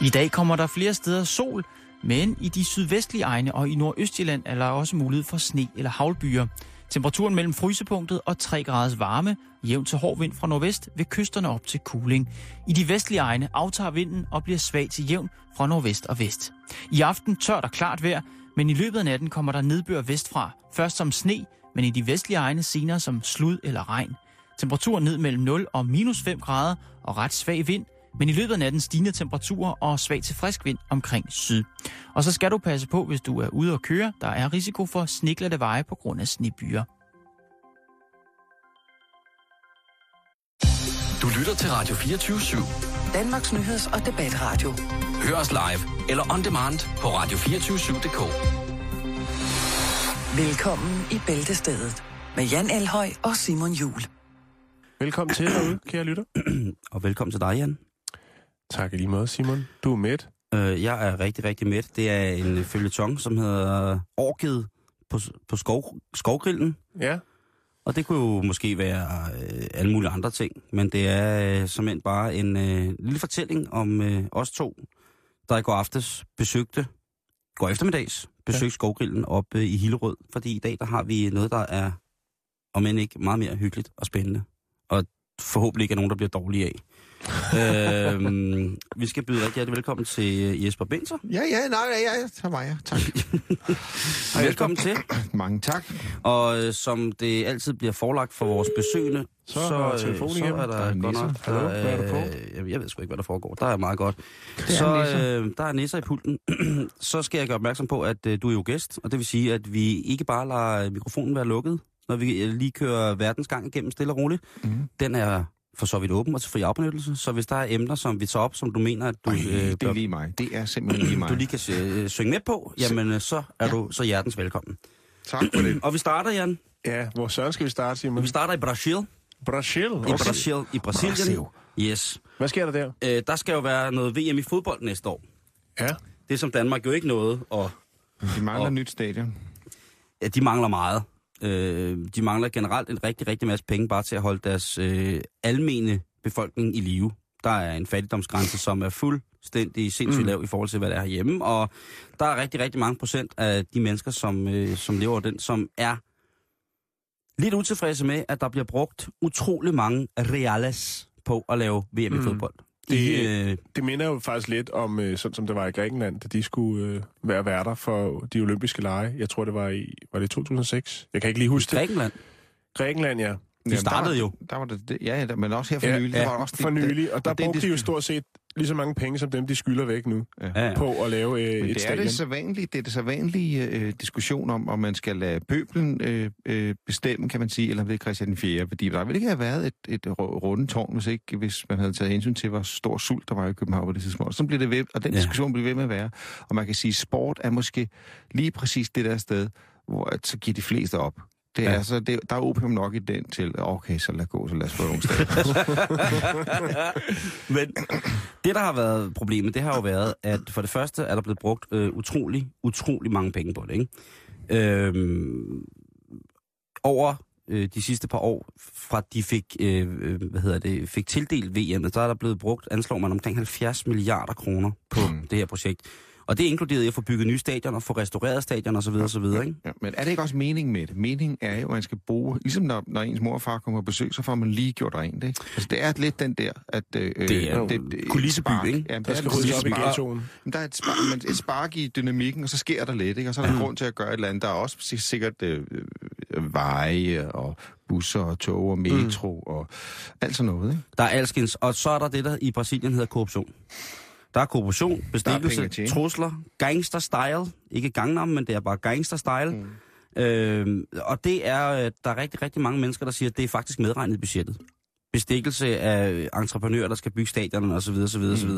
I dag kommer der flere steder sol, men i de sydvestlige egne og i Nordøstjylland er der også mulighed for sne eller havlbyer. Temperaturen mellem frysepunktet og 3 graders varme, jævn til hård vind fra nordvest, ved kysterne op til kuling. I de vestlige egne aftager vinden og bliver svag til jævn fra nordvest og vest. I aften tørt og klart vejr, men i løbet af natten kommer der nedbør vestfra. Først som sne, men i de vestlige egne senere som slud eller regn. Temperaturen ned mellem 0 og minus 5 grader og ret svag vind, men i løbet af natten stigende temperaturer og svag til frisk vind omkring syd. Og så skal du passe på, hvis du er ude og køre. Der er risiko for sniklerte veje på grund af snebyer. Du lytter til Radio 24 /7. Danmarks Nyheds- og Debatradio. Hør os live eller on demand på radio247.dk. Velkommen i Bæltestedet med Jan Elhøj og Simon Jul. Velkommen til derude, kære lytter. Og velkommen til dig, Jan. Tak i lige måde, Simon. Du er med. Øh, jeg er rigtig, rigtig mæt. Det er en følgetong, som hedder Orket på, på skov, skovgrillen. Ja. Og det kunne jo måske være øh, alle mulige andre ting. Men det er øh, som end bare en øh, lille fortælling om øh, os to, der i går aftes besøgte, går eftermiddags, besøgte ja. skovgrillen op øh, i Hillerød. Fordi i dag, der har vi noget, der er, om end ikke meget mere hyggeligt og spændende. Og forhåbentlig ikke er nogen, der bliver dårlige af. Øhm, vi skal byde rigtig hjertelig velkommen til øh, Jesper Benser. Ja, ja, nej, ja, ja, tak mig, ja. Tak. Velkommen til. Mange tak. Og øh, som det altid bliver forlagt for vores besøgende, Så der øh, telefon så er der, Der er godt nok, Hallo, hvad er der på? øh, jeg ved sgu ikke, hvad der foregår. Der er meget godt. er så øh, der er nisser i pulten. så skal jeg gøre opmærksom på, at øh, du er jo gæst, og det vil sige, at vi ikke bare lader mikrofonen være lukket, når vi øh, lige kører verdensgang igennem stille og roligt. Mm. Den er for så vidt åben og til fri afbenyttelse, så hvis der er emner, som vi tager op, som du mener, at du, Ej, øh, det er lige mig. Det er simpelthen lige mig. du lige kan øh, synge med på, jamen øh, så er du så hjertens velkommen. Tak for det. Og vi starter, Jan. Ja, hvor søren skal vi starte, Simon? Vi starter i Brasil. Brasil. I. Brasil, i Brasilien. Brasil. Yes. Hvad sker der der? Øh, der skal jo være noget VM i fodbold næste år. Ja. Det som Danmark jo ikke nåede, og De mangler Og- nyt stadion. ja, de mangler meget. Øh, de mangler generelt en rigtig, rigtig masse penge bare til at holde deres øh, almene befolkning i live. Der er en fattigdomsgrænse, som er fuldstændig sindssygt Mm. lav i forhold til, hvad der er herhjemme. Og der er rigtig, rigtig mange procent af de mennesker, som, øh, som lever den, som er lidt utilfredse med, at der bliver brugt utrolig mange reales på at lave VM i Mm. fodbold. Det- I, øh, Det minder jo faktisk lidt om, øh, sådan som det var i Grækenland, da de skulle øh, være værter for de olympiske lege. Jeg tror, det var i var det 2006. Jeg kan ikke lige huske det. Grækenland. Grækenland, ja. Jamen, startede der, jo. Der var det, det, ja, men også her for Ja, nylig. ja, der var også For det- nylig. Og der og det er brugte de jo det- stort set lige så mange penge, som dem, de skylder væk nu, Ja. På at lave øh, Men et det er det så vanlige, det er det så vanlige øh, diskussion om, om man skal lade pøblen øh, øh, bestemme, kan man sige, eller ved Christian 4. Fordi der ville ikke have været et, et rå- runde tårn, hvis ikke hvis man havde taget hensyn til, hvor stor sult der var i København på det tidspunkt. Så bliver det ved, og den Ja. diskussion bliver ved med at være. Og man kan sige, sport er måske lige præcis det der sted, hvor at, så giver de fleste op. Det er, Ja. ja. så, det, der er opium nok i den til, okay, så lad gå, så lad os få nogle steder. Men det, der har været problemet, det har jo været, at for det første er der blevet brugt øh, utrolig, utrolig mange penge på det. Ikke? Øhm, over øh, de sidste par år, fra de fik, øh, øh, hvad hedder det, fik tildelt VM, så er der blevet brugt, anslår man, omkring 70 milliarder kroner på. Mm. det her projekt. Og det er inkluderet i at få bygget nye stadioner, få restaureret stadion osv. osv. Ikke? Ja, men er det ikke også meningen med det? Meningen er jo, at man skal bruge... Ligesom når, når ens mor og far kommer på besøg, så får man lige gjort rent, ikke? Altså, det er lidt den der, at... Øh, Det er jo kulisseby, spark. ikke? Ja, Der det er skal ryddes op i spark. ghettoen. Men Der er et spark, men et spark i dynamikken, og så sker der lidt, ikke? Og så er der grund til at gøre et eller andet. Der er også si- sikkert øh, øh, veje og busser og tog og metro mm. og alt sådan noget, ikke? Der er alskens. Og så er der det, der i Brasilien hedder korruption. Der er korruption, bestikkelse, trusler, gangster style. Ikke gangnam, men det er bare gangster style. Mm. Øhm, og det er, øh, der er rigtig, rigtig mange mennesker, der siger, at det er faktisk medregnet i budgettet. Bestikkelse af entreprenører, der skal bygge stadionerne osv. osv., mm. osv.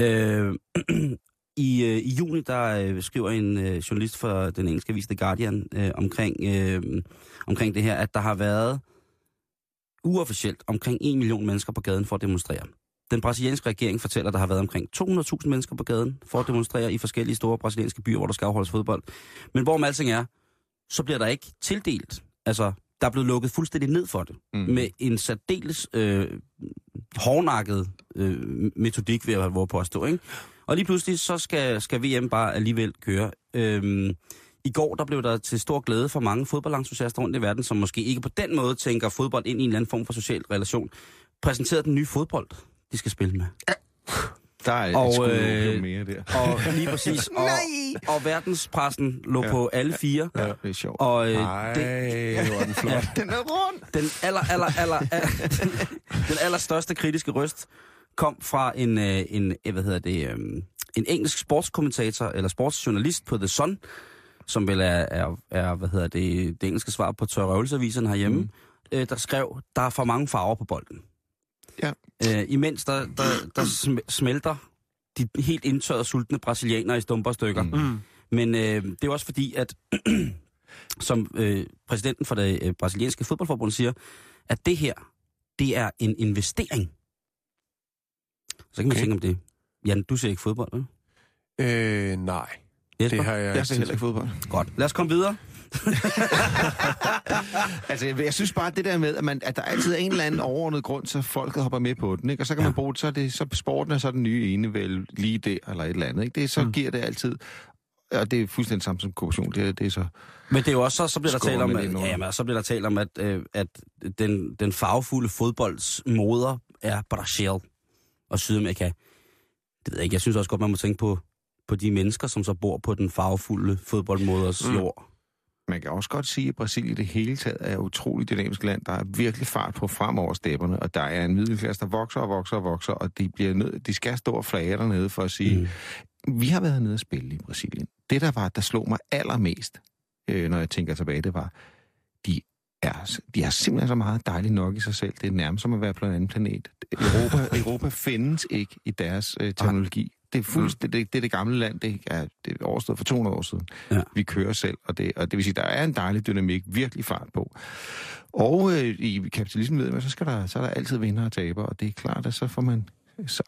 Øh, i, øh, I juni, der øh, skriver en øh, journalist for den engelske avis The Guardian øh, omkring, øh, omkring det her, at der har været uofficielt omkring 1 million mennesker på gaden for at demonstrere. Den brasilianske regering fortæller, at der har været omkring 200.000 mennesker på gaden for at demonstrere i forskellige store brasilianske byer, hvor der skal afholdes fodbold. Men hvor alting er, så bliver der ikke tildelt. Altså, der er blevet lukket fuldstændig ned for det. Mm. Med en særdeles øh, hårdnakket øh, metodik, vil jeg våge påstå. Ikke? Og lige pludselig, så skal, skal VM bare alligevel køre. Øhm, I går, der blev der til stor glæde for mange fodboldentusiaster rundt i verden, som måske ikke på den måde tænker fodbold ind i en eller anden form for social relation, præsenteret den nye fodbold, de skal spille med. Der er Og, sgu øh, mere der. Og lige præcis. og, og verdenspressen lå ja. på alle fire. Ja, det er sjovt. Og øh, Ej, det, er den flot. Den er rund! den aller, aller, aller, aller den, den allerstørste kritiske røst kom fra en, øh, en øh, hvad hedder det, øh, en engelsk sportskommentator, eller sportsjournalist på The Sun, som vel er, er, er hvad hedder det, det engelske svar på tørrøvelsesaviserne herhjemme, mm. øh, der skrev, der er for mange farver på bolden. Ja. Øh, imens der, der, der sm- smelter de helt indtørrede, sultne brasilianere i stumper stykker. Mm. Mm. Men øh, det er også fordi, at som øh, præsidenten for det øh, brasilianske fodboldforbund siger, at det her, det er en investering. Så kan man Okay. tænke om det. Jan, du ser ikke fodbold, vel? Øh, nej. Jesper? Det har jeg, Jeg ser heller ikke fodbold. Godt. Lad os komme videre. Altså, jeg, jeg synes bare, det der med, at, man, at der altid er en eller anden overordnet grund, så folket hopper med på den, ikke? Og så kan Ja. man bruge så er det, så sporten er så den nye ene vel lige der, eller et eller andet, ikke? Det, så mm. giver det altid, og det er fuldstændig samme som korruption, det, er- det er så... Men det er jo også så, så bliver der talt om, at, ja, jamen, så bliver der talt om, at, øh, at den, den farvefulde fodbolds moder er Brasil og Sydamerika. Det ved jeg ikke. Jeg synes også godt, man må tænke på, på de mennesker, som så bor på den farvefulde fodboldmoders Mm. jord. Man kan også godt sige, at Brasilien i det hele taget er et utroligt dynamisk land. Der er virkelig fart på fremover stepperne, og der er en middelklasse, der vokser og vokser og vokser, og de, bliver nød, de skal stå og flage dernede for at sige, mm. vi har været nede og spille i Brasilien. Det, der var, der slog mig allermest, øh, når jeg tænker tilbage, det var, de er, de er simpelthen så meget dejligt nok i sig selv. Det er nærmest som at være på en anden planet. Europa, Europa findes ikke i deres øh, teknologi. Det er, fuldstændig, det, det er det gamle land, det er, det er overstået for 200 år siden. Ja. Vi kører selv, og det, og det vil sige, der er en dejlig dynamik, virkelig fart på. Og øh, i kapitalismen ved man, så, skal der, så er der altid vinder og taber, og det er klart, at så får man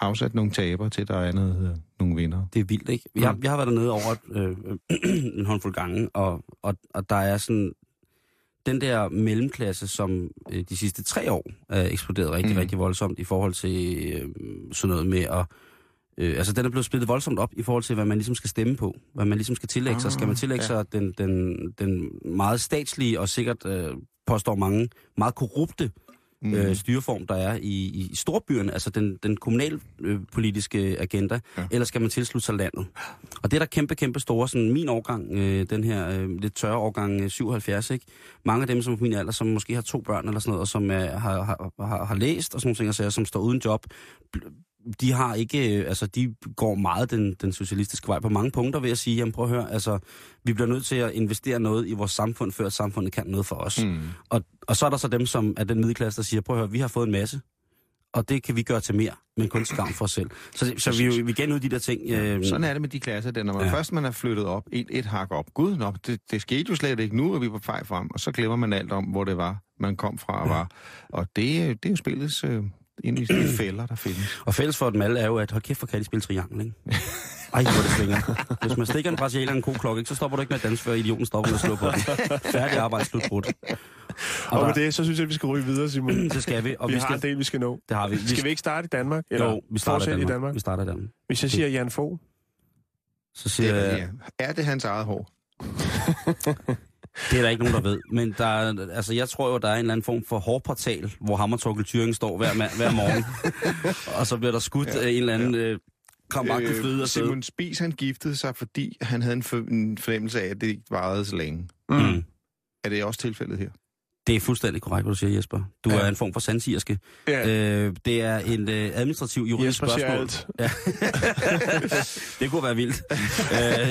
afsat nogle taber til, der er noget, øh, nogle vinder. Det er vildt, ikke? Jeg, jeg har været dernede over øh, en håndfuld gange, og, og, og der er sådan den der mellemklasse, som øh, de sidste tre år er eksploderet rigtig, Mm. mm. rigtig voldsomt i forhold til øh, sådan noget med at... Øh, altså, den er blevet splittet voldsomt op i forhold til, hvad man ligesom skal stemme på. Hvad man ligesom skal tillægge sig. Skal man tillægge ja. sig den, den, den meget statslige og sikkert, øh, påstår mange, meget korrupte Mm. øh, styreform, der er i, i storbyerne, altså den, den kommunalpolitiske agenda, Ja. eller skal man tilslutte sig landet? Og det er der kæmpe, kæmpe store, sådan min årgang, øh, den her øh, lidt tørre årgang øh, 77, ikke? Mange af dem, som er på min alder, som måske har to børn eller sådan noget, og som øh, har, har, har, har læst og sådan nogle ting, og sager, som står uden job, de har ikke, øh, altså de går meget den, den socialistiske vej på mange punkter, vil jeg sige, jamen prøv at høre, altså vi bliver nødt til at investere noget i vores samfund, før samfundet kan noget for os. Mm. Og, og så er der så dem, som er den middelklasse, der siger, prøv at høre, vi har fået en masse, og det kan vi gøre til mere, men kun til gavn for os selv. Så, så vi, vi igen ud de der ting. Øh, Sådan er det med de klasser, der når man ja. Ja. først man er flyttet op, et, et hak op. Gud, nå, det, det skete jo slet ikke. Nu er vi på vej frem, og så glemmer man alt om, hvor det var, man kom fra og Ja. var. Og det, det er jo spillets øh, ind i de fælder, der findes. Og fælles for dem alle er jo, at hold kæft, hvor kan de spille triangel, ikke? Ej, hvor det svinger. Hvis man stikker en brasilianer en god klokke, ikke, så stopper du ikke med at danse, før idioten stopper med at slå på den. Færdig arbejde, slut brudt. Og Og med der, det, så synes jeg, at vi skal ryge videre, Simon. det skal vi. Og vi vi har skal, en del, vi skal nå. det har vi. vi Skal vi ikke starte i Danmark? Eller jo, vi starter i Danmark. i Danmark? Vi starter i Danmark. Hvis jeg siger Jan Fogh, Så siger Det, jeg, ja. Er det hans eget hår? det er der ikke nogen, der ved. Men der er, altså, jeg tror jo, der er en eller anden form for hårportal, hvor Hammertorkel Thuring står hver, ma- hver morgen. og så bliver der skudt ja, en eller anden øh, krampagtig fløde afsted. Simon Spies, han giftede sig, fordi han havde en, for, en fornemmelse af, at det ikke varede så længe. Mm. Er det også tilfældet her? Det er fuldstændig korrekt, hvad du siger, Jesper. Du Ja. ja. er en form for sandsirske. ja, Øh, det er en øh, administrativ juridisk Jesper spørgsmål. alt. Ja. det kunne være vildt.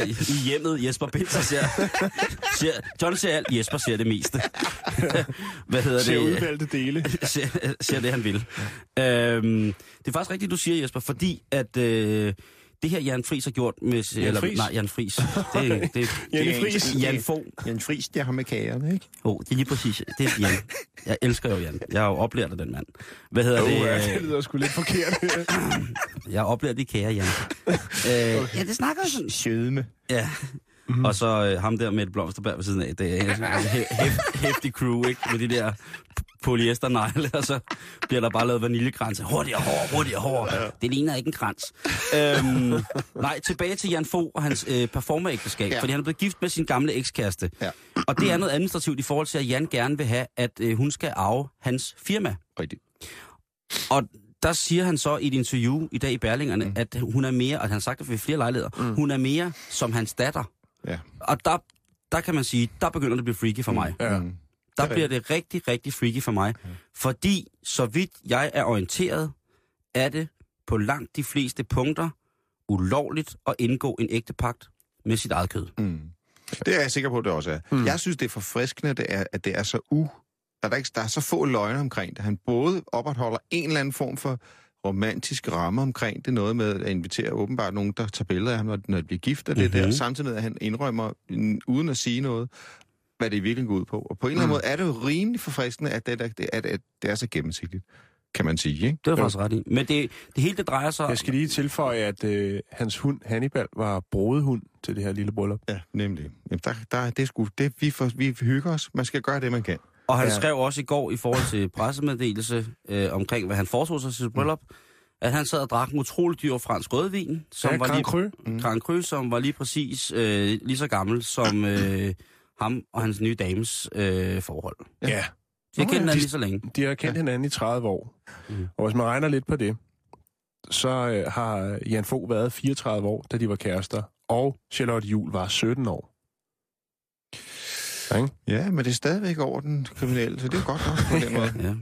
Øh, I hjemmet, Jesper Pilser siger, siger... John siger alt, Jesper siger det meste. Hvad hedder Ser det? udvalgte dele. siger, siger det, han vil. Øhm, det er faktisk rigtigt, du siger, Jesper, fordi at... Øh, det her Jan Friis har gjort med... Jan Friis? Nej, Jan Friis. Det, det, det, Jan er- Friis? Jan Fogh. Jan Friis, det har med kagerne, ikke? Oh, det er lige præcis. Det er Jan. Jeg elsker jo Jan. Jeg har jo oplært af den mand. Hvad hedder Oh, det? ja, det lyder sgu lidt forkert. Jeg oplærer de kære, Jan. øh, ja, det snakker jo sådan. Sødme. Ja. Mm. Og så øh, ham der med et blomsterberg ved siden af. Det er en hæ- hæ- hæftig crew, ikke? Med de der polyesternegle, og så bliver der bare lavet vaniljekrans. Hurtigere hår, hurtigere hår. Ja. Det ligner ikke en krans. øhm, nej, tilbage til Jan Fogh og hans øh, performerægteskab. Ja. fordi han er blevet gift med sin gamle ekskæreste. Ja. Og det er noget administrativt i forhold til, at Jan gerne vil have, at øh, hun skal arve hans firma. Rigtigt. Og der siger han så i et interview i dag i Berlingerne, mm. at hun er mere, og han har sagt det ved flere lejligheder, mm. hun er mere som hans datter. Ja. Og der, der kan man sige, der begynder det at blive freaky for mig. Ja. Mm. Der Det er bliver det rigtig, rigtig freaky for mig. Fordi, så vidt jeg er orienteret, er det på langt de fleste punkter ulovligt at indgå en ægte pagt med sit eget kød. Mm. Det er jeg sikker på, at det også er. Mm. Jeg synes, det er forfriskende, det er, at det er så u... At der, ikke, der er så få løgne omkring det. Han både opretholder en eller anden form for romantisk ramme omkring det, noget med at invitere åbenbart nogen, der tager billeder af ham, når, når de bliver gift, og det Mhm. der, samtidig med, at han indrømmer, mm, uden at sige noget, hvad det i virkeligheden går ud på. Og på en eller anden måde er det jo rimelig forfriskende, at det, at, at, at det er så gennemsigtigt, kan man sige, ikke? Det er faktisk ret i. Men det, det hele det drejer sig... Jeg skal lige tilføje, at øh, hans hund Hannibal var brodehund til det her lille bryllup. Ja, nemlig. Jamen, der, der, det er sgu, det, vi, for, vi hygger os. Man skal gøre det, man kan. Og han Ja. skrev også i går i forhold til pressemeddelelse øh, omkring, hvad han foretog sig til sit bryllup, at han sad og drak en utrolig dyr fransk rødvin, som Ja, var Grand lige. Mm. Grand Cru, som var lige præcis øh, lige så gammel som øh, ham og hans nye dames øh, forhold. Ja. De har kendt ja, hinanden de- lige så længe. De har kendt hinanden i 30 år. Mhm. Og hvis man regner lidt på det, så øh, har Jan Fogh været 34 år, da de var kærester. Og Charlotte Jul var 17 år. Ja, ikke? Ja, men det er stadigvæk over den kriminelle, så det er godt nok på den måde. Ja.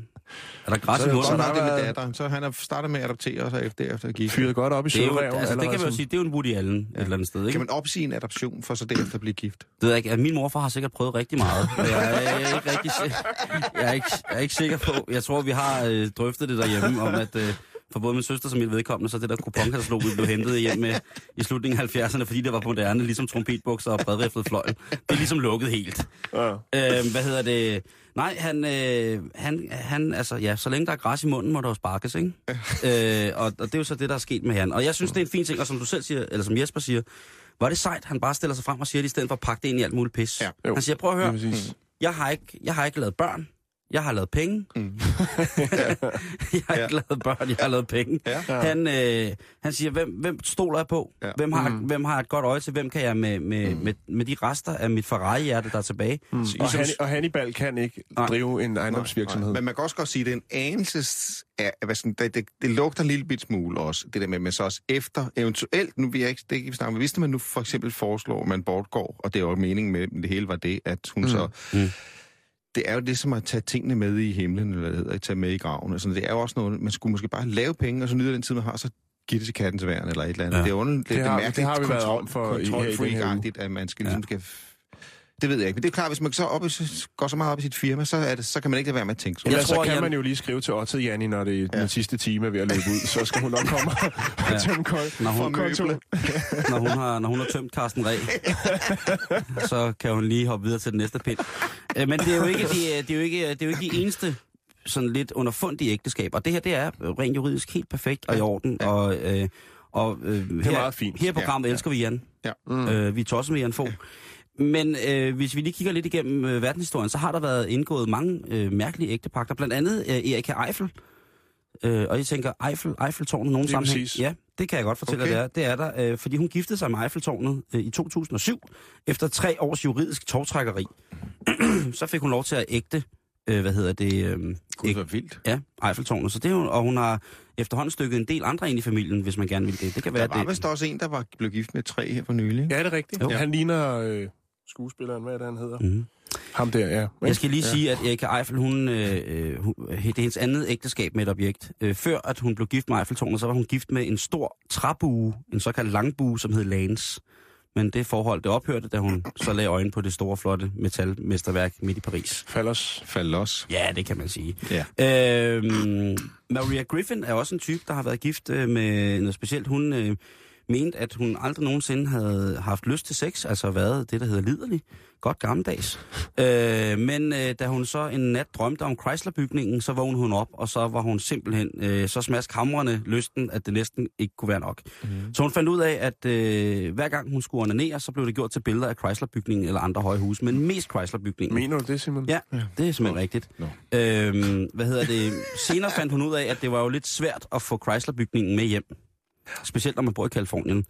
Er der græs Så i er det Så munden? er der det med været- datteren. Så han har startet med at adoptere, og så efter, efter at give. Fyret godt op i sødreven. altså, det kan man jo sige, det er jo en Woody Allen et eller andet sted, ikke? Kan man opsige en adoption for så derefter at blive gift? Det ved jeg ikke. at Min morfar har sikkert prøvet rigtig meget. men Jeg er ikke rigtig jeg er ikke, jeg er ikke sikker på. Jeg tror, vi har øh, drøftet det derhjemme om, at øh, for både min søster som mit vedkommende, så det der kuponkatalog, vi blev hentet hjem med i slutningen af 70'erne, fordi det var moderne, ligesom trompetbukser og bredriflet fløjl. Det er ligesom lukket helt. Ja. Øh, hvad hedder det? Nej, han, øh, han, han, altså ja, så længe der er græs i munden, må der jo sparkes, ikke? øh, og, og det er jo så det, der er sket med han. Og jeg synes, det er en fin ting, og som du selv siger, eller som Jesper siger, var det sejt, han bare stiller sig frem og siger det, i stedet for at pakke det ind i alt muligt pis. Ja. Jo. Han siger, prøv at høre, jeg har ikke, jeg har ikke lavet børn. Jeg har lavet penge. Mm. jeg har ikke lavet børn, jeg har lavet penge. Ja. Han, øh, han siger, hvem, hvem stoler jeg på? Ja. Hvem, har, Mm. hvem har et godt øje til? Hvem kan jeg med, med, med, med de rester af mit Ferrari-hjerte, der er tilbage? Mm. Og, Ligesom- Han, og Hannibal kan ikke Nej. drive en ejendomsvirksomhed. Men man kan også godt sige, at det er en anelse... af- hvad sådan, det, det, det, lugter en lille bit smule også, det der med, man så også efter, eventuelt, nu vil jeg ikke, det er ikke vi snakke om, hvis man nu for eksempel foreslår, at man bortgår, og det er jo meningen med det hele var det, at hun mm. så... Mm. Det er jo det som at tage tingene med i himlen, eller hvad det hedder, at tage med i graven. Altså, det er jo også noget, man skulle måske bare lave penge, og så nyde den tid, man har, så give det til katten til væren, eller et eller andet. Ja. Ja. Det er underligt, det, Det det, har- er det har vi været om for i- her i den her uge. at man skal ligesom skal... Det ved jeg ikke, men det er klart, hvis man så op i, går så meget op i sit firma, så, er det, så kan man ikke lade være med at tænke sådan. Jeg Ellers tror, så kan Jan- man jo lige skrive til Otto Janni, når det er Ja. den sidste time er ved at løbe ud. Så skal hun nok komme og Ja. tømme kold. Når hun, når hun har, når hun har tømt Carsten Ræ, så kan hun lige hoppe videre til den næste pind. Øh, Men det er jo ikke de, det er jo ikke, det er jo ikke de eneste sådan lidt underfundige ægteskaber. Det her, det er rent juridisk helt perfekt og i orden. Ja. Og, øh, og øh, er her, meget fint. Her i programmet Ja, ja. elsker vi Jan. Ja. Mm. Øh, vi er tosset med Jan Fogh. Men øh, hvis vi lige kigger lidt igennem øh, verdenshistorien, så har der været indgået mange øh, mærkelige ægtepagter. Blandt andet øh, Erika Eiffel. Øh, og jeg tænker, Eiffel, Eiffeltårnet nogen sammenhæng. præcis. Ja, det kan jeg godt fortælle, Okay. okay. det er. Det er der, øh, fordi hun giftede sig med Eiffeltårnet øh, i 2007, efter tre års juridisk tovtrækkeri. så fik hun lov til at ægte, øh, hvad hedder det, øh, Gud, hvor vildt. ja, Eiffeltårnet. Så det er og hun har efterhånden stykket en del andre ind i familien, hvis man gerne vil det. Det kan være, Der var det. vist også en, der var blev gift med tre her for nylig. Ja, det er rigtigt. Jo. Han ligner øh, skuespilleren, hvad er det, han hedder? Mm. Ham der, ja. Jeg skal lige ja. sige, at Erika Eiffel, hun, øh, øh, hun, det er hendes andet ægteskab med et objekt. Øh, før at hun blev gift med Eiffeltårnet, så var hun gift med en stor træbue, en såkaldt langbue, som hed Lans. Men det forhold, det ophørte, da hun så lagde øjne på det store, flotte metalmesterværk midt i Paris. Fallers. Fallos. Ja, det kan man sige. Ja. Øhm, Maria Griffin er også en type, der har været gift øh, med noget specielt. Hun øh, mente, at hun aldrig nogensinde havde haft lyst til sex, altså været det, der hedder liderlig. Godt gammeldags. øh, men øh, da hun så en nat drømte om Chrysler-bygningen, så vågnede hun op, og så var hun simpelthen øh, så smaskhamrende lysten, at det næsten ikke kunne være nok. Mm. Så hun fandt ud af, at øh, hver gang hun skulle onanere, så blev det gjort til billeder af Chrysler-bygningen eller andre høje huse, men mest Chrysler-bygningen. Mener du det, Simon? Ja, det er simpelthen rigtigt. Nå. Øhm, hvad hedder det? Senere fandt hun ud af, at det var jo lidt svært at få Chrysler-bygningen med hjem. Specielt når man bor i Kalifornien.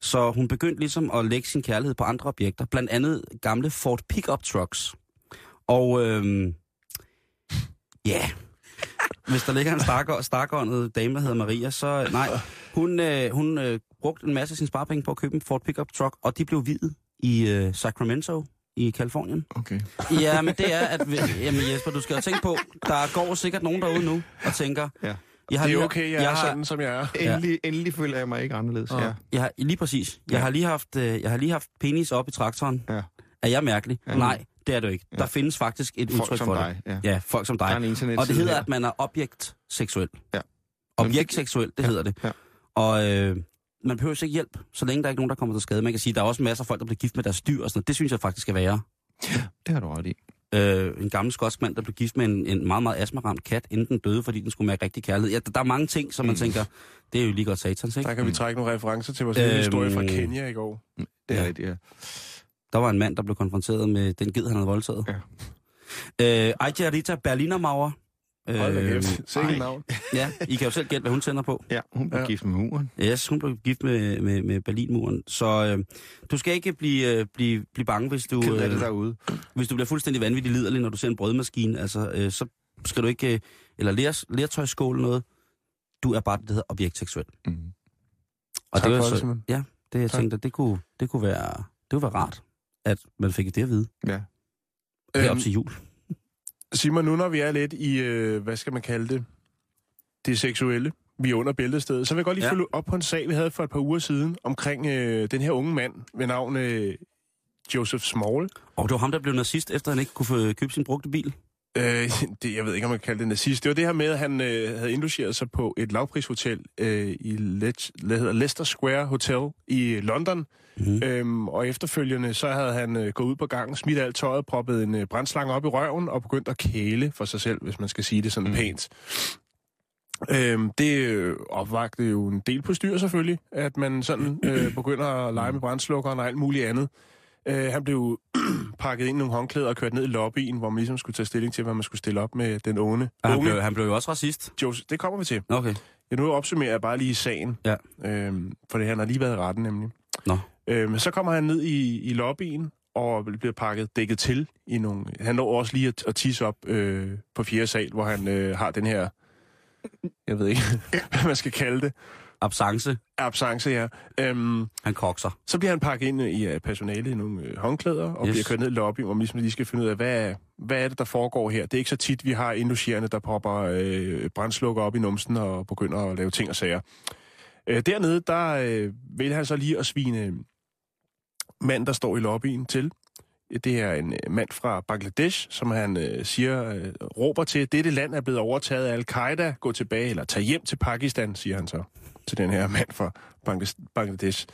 Så hun begyndte ligesom at lægge sin kærlighed på andre objekter. Blandt andet gamle Ford pickup trucks. Og øhm, ja, hvis der ligger en starker, starkåndet dame, der hedder Maria, så nej. Hun, øh, hun øh, brugte en masse af sin sparepenge på at købe en Ford pickup truck, og de blev videt i øh, Sacramento i Kalifornien. Okay. Ja, men det er, at... Jamen Jesper, du skal jo tænke på, der går sikkert nogen derude nu og tænker... Ja. Jeg har Det er lige, okay, jeg, jeg er har, sådan, som jeg er. Endelig, endelig føler jeg mig ikke anderledes. Ja. Jeg har, lige præcis. Jeg, Ja. har lige haft, øh, jeg har lige haft penis op i traktoren. Ja. Er jeg mærkelig? Ja. Nej, det er du ikke. Ja. Der findes faktisk et Folk udtryk som for dig. Ja. det. Ja, folk som Der er dig. Og det hedder, at man er objektseksuel. Ja. Objektseksuel, det hedder det. Ja. Og øh, man behøver ikke hjælp, så længe der er ikke nogen, der kommer til skade. Man kan sige, der er også masser af folk, der bliver gift med deres dyr og sådan noget. Det synes jeg faktisk skal være. Det har du ret i. øh, en gammel skotsk mand, der blev gift med en, en meget, meget astmaramt kat, inden den døde, fordi den skulle mærke rigtig kærlighed. Ja, der, der er mange ting, som man Mm. tænker, det er jo lige godt satans, ikke? Der kan vi trække nogle referencer til vores øhm, historie fra Kenya i går. Det er Ja. rigtigt, ja. Der var en mand, der blev konfronteret med den ged, han havde voldtaget. Ja. Øh, Aija Rita Berlinermauer. Hold da Øh, kæft. Sikke ej. et navn. ja, I kan jo selv gætte, hvad hun tænder på. Ja, hun blev Ja. gift med muren. Yes, hun blev gift med, med, med Berlinmuren. Så øh, du skal ikke blive, øh, blive, blive bange, hvis du, af det øh, derude. hvis du bliver fuldstændig vanvittig liderlig, når du ser en brødmaskine. Altså, øh, så skal du ikke... Øh, eller ler, lertøjsskål eller noget. Du er bare det, der hedder objektseksuel. Mm. Og Tak det var for det, så, Simon. Ja, det jeg Tak. tænkte, det kunne, det kunne være, det kunne være rart, at man fik det at vide. Ja. Her op Øhm, til jul. Simon, nu når vi er lidt i, øh, hvad skal man kalde det, det seksuelle, vi er under bæltestedet, så vil jeg godt lige Ja. følge op på en sag, vi havde for et par uger siden, omkring øh, den her unge mand ved navn øh, Joseph Small. Og det var ham, der blev nazist, efter han ikke kunne få købe sin brugte bil. Øh, det, jeg ved ikke, om man kan kalde det nazist. Det var det her med, at han øh, havde indlogeret sig på et lavprishotel øh, i Le- Le- Leicester Square Hotel i London. Mm-hmm. Øhm, og efterfølgende, så havde han øh, gået ud på gangen, smidt alt tøjet, proppet en øh, brændslange op i røven og begyndt at kæle for sig selv, hvis man skal sige det sådan mm. pænt. Øhm, det øh, opvagte jo en del på styr selvfølgelig, at man sådan øh, begynder at lege med brændslukkeren og alt muligt andet. Øh, han blev pakket ind i nogle håndklæder og kørt ned i lobbyen, hvor man ligesom skulle tage stilling til, hvad man skulle stille op med den unge. Han, unge blev, han blev jo også racist. Joseph, det kommer vi til. Okay. Ja, nu opsummerer jeg bare lige sagen. Ja. Øhm, for det han har lige været i retten nemlig. Nå. Øhm, så kommer han ned i, i lobbyen og bliver pakket dækket til i nogle... Han når også lige at, at tisse op øh, på fjerde sal, hvor han øh, har den her... Jeg ved ikke, hvad man skal kalde det. Absence. Absence, ja. Øhm, Han kokser. så bliver han pakket ind i uh, personalet i nogle øh, håndklæder, og yes. bliver kørt ned i lobbyen, hvor man ligesom lige skal finde ud af, hvad, hvad er det, der foregår her. Det er ikke så tit, vi har indlogerende, der popper øh, brændslukker op i numsen og begynder at lave ting og sager. Øh, dernede, der øh, vil han så lige at svine mand, der står i lobbyen til. Det er en øh, mand fra Bangladesh, som han øh, siger, øh, råber til, dette land er blevet overtaget af al-Qaida, gå tilbage, eller tag hjem til Pakistan, siger han så til den her mand fra Bangla- Bangladesh.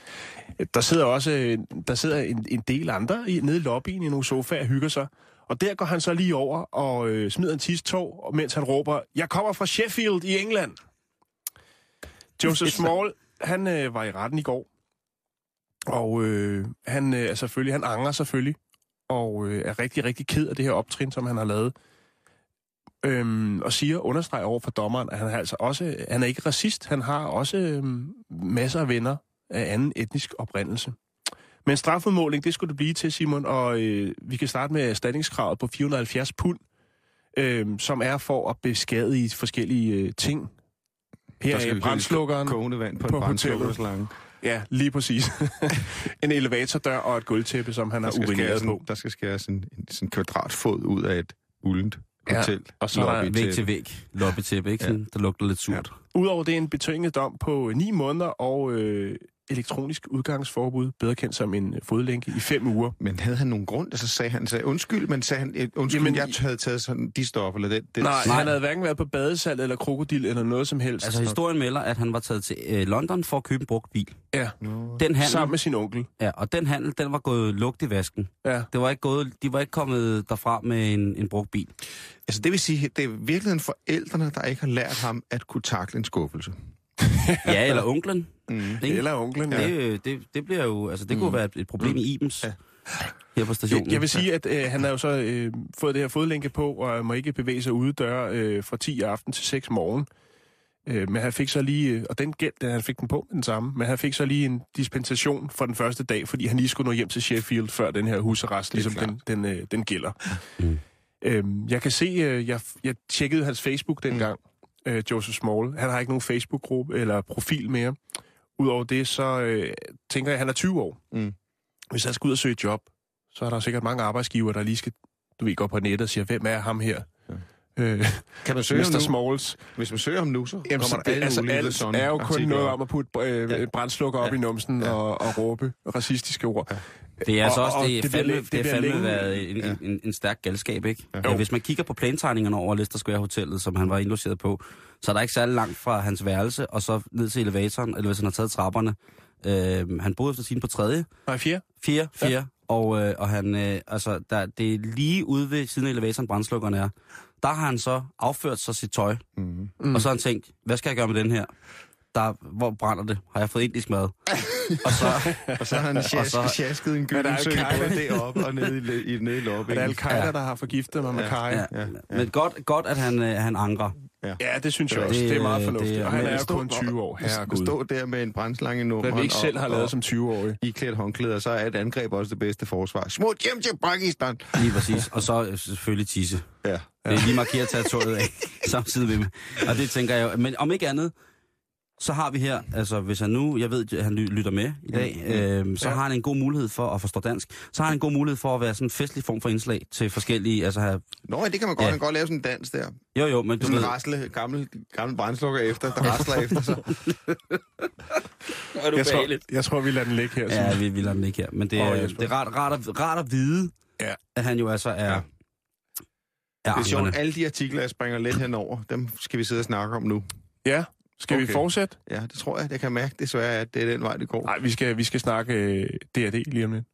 Der sidder også øh, der sidder en, en del andre i, nede i lobbyen i nogle sofaer og hygger sig. Og der går han så lige over og øh, smider en tistog, mens han råber, jeg kommer fra Sheffield i England. Joseph Small, han øh, var i retten i går. Og øh, han øh, er selvfølgelig, han angrer selvfølgelig, og øh, er rigtig, rigtig ked af det her optrin, som han har lavet. Øhm, og siger, understreger over for dommeren, at han er altså også, han er ikke racist, han har også øhm, masser af venner af anden etnisk oprindelse. Men strafudmåling, det skulle det blive til, Simon, og øh, vi kan starte med erstatningskravet på 470 pund, øh, som er for at beskadige forskellige øh, ting. Her Der skal er brændslukkeren. Kogende vand på, på en hotellet. Ja, lige præcis. en elevatordør og et gulvtæppe, som han Der har urineret på. en, der skal skæres en, en sådan kvadratfod ud af et uldent Ja, hotel. og så er der Væg til væg. Loppetæppe, ikke? Ja. Der lugter lidt surt. Udover det en betinget dom på 9 måneder og øh, elektronisk udgangsforbud, bedre kendt som en øh, fodlænke, i fem uger. Men havde han nogen grund? Altså sagde han, sagde, undskyld, men sagde han, øh, undskyld, Jamen, jeg havde taget sådan de stoffer, eller det, det Nej, Nej. han havde hverken været på badesal eller krokodil eller noget som helst. Altså historien melder, at han var taget til øh, London for at købe en brugt bil. Ja. Den handel, sammen med sin onkel. ja, og den handel, den var gået lugt i vasken. Ja. Det var ikke gået, de var ikke kommet derfra med en, en brugt bil. Altså det vil sige, det er virkelig forældrene, der ikke har lært ham at kunne takle en skuffelse. Ja, eller onklen. Mm. Ikke? Eller onklen, ja. Det, øh, det, det bliver jo, altså det kunne være et, problem i Ibens Ja. her på stationen. Jeg, vil sige, at øh, han har jo så øh, fået det her fodlænke på, og må ikke bevæge sig ude døre øh, fra 10 aften til 6 morgen. Øh, men han fik så lige, øh, og den gæld, han fik den på den samme, men han fik så lige en dispensation for den første dag, fordi han lige skulle nå hjem til Sheffield, før den her husarrest, ligesom den, den, øh, den gælder. Mm. Øhm, jeg kan se, øh, jeg, jeg tjekkede hans Facebook dengang, øh, Joseph Small. Han har ikke nogen Facebook-gruppe eller profil mere. Udover det, så øh, tænker jeg, at han er 20 år. Mm. Hvis han skal ud og søge job, så er der sikkert mange arbejdsgiver, der lige skal, du ved, gå på nettet og siger, hvem er ham her? Øh, Kan man søge Mr. Smalls. Hvis man søger ham nu, så Jamen, kommer det, der alle altså, mulige alt sådan er jo kun artikler noget om at putte øh, Ja. brændslukker op Ja. i numsen Ja. og, og råbe racistiske ord. Ja. Det er altså Og- også, og det, det fandme, det, det fandme længe- været en, Ja. en, en, stærk galskab, ikke? Ja. Ja. Jo. Hvis man kigger på plantegningerne over Leicester Square Hotellet, som han var indlogeret på, så er der ikke særlig langt fra hans værelse, og så ned til elevatoren, eller hvis han har taget trapperne. Øh, han boede efter sin på tredje, Nej, fjerde. fjerde, fjerde, ja. og, øh, og han, øh, altså, der, det er lige ude ved siden af elevatoren, brændslukkerne er. Der har han så afført sig sit tøj, Mm. og så har han tænkt, hvad skal jeg gøre med den her? Der, hvor brænder det? Har jeg fået indisk mad? og så, Og så har han Og sjas, så- sjasket en Men der gylden er både deroppe og nede i, i, nede i Er det. Al-Qaida, Ja. der har forgiftet mig med Ja. Kai? Ja, ja. ja. Men godt, godt at han, øh, han angrer. Ja, det synes jeg Det- også. Det er meget det- fornuftigt. det- Og han er stå- kun 20 år. Herregud. stå der med en brændslange i nummeren. Hvad vi ikke selv har og- lavet som 20-årig. iklædt håndklæder, så er et angreb også det bedste forsvar. Smut hjem til Pakistan! Lige præcis. Og så øh, selvfølgelig tisse. Ja. Det er lige markeret territoriet af, samtidig med mig. Og det tænker jeg jo. Men om ikke andet, så har vi her, altså hvis han nu, jeg ved, at han ly- lytter med i dag, øh, så Ja. har han en god mulighed for at forstå dansk. Så har han en god mulighed for at være sådan en festlig form for indslag til forskellige, altså have, Nå, ja, det kan man godt. Ja. Han kan godt lave sådan en dans der. jo jo, men du Sådan ved, en rasle, gammel, gammel brændslukker efter, der rasler efter sig. er du Jeg tror, jeg tror, vi lader den ligge her. Ja, Ja, vi, vi lader den ikke her. Men det, er, Jesper. det er rart, rart, at, rart at vide, Ja. at han jo altså er, Ja. ja. Det er sjovt, alle de artikler, jeg springer lidt henover, dem skal vi sidde og snakke om nu. ja. Skal okay. vi fortsætte? Ja, det tror jeg. Jeg kan mærke desværre, at det er den vej, det går. Nej, vi skal, vi skal snakke øh, D&D lige om lidt.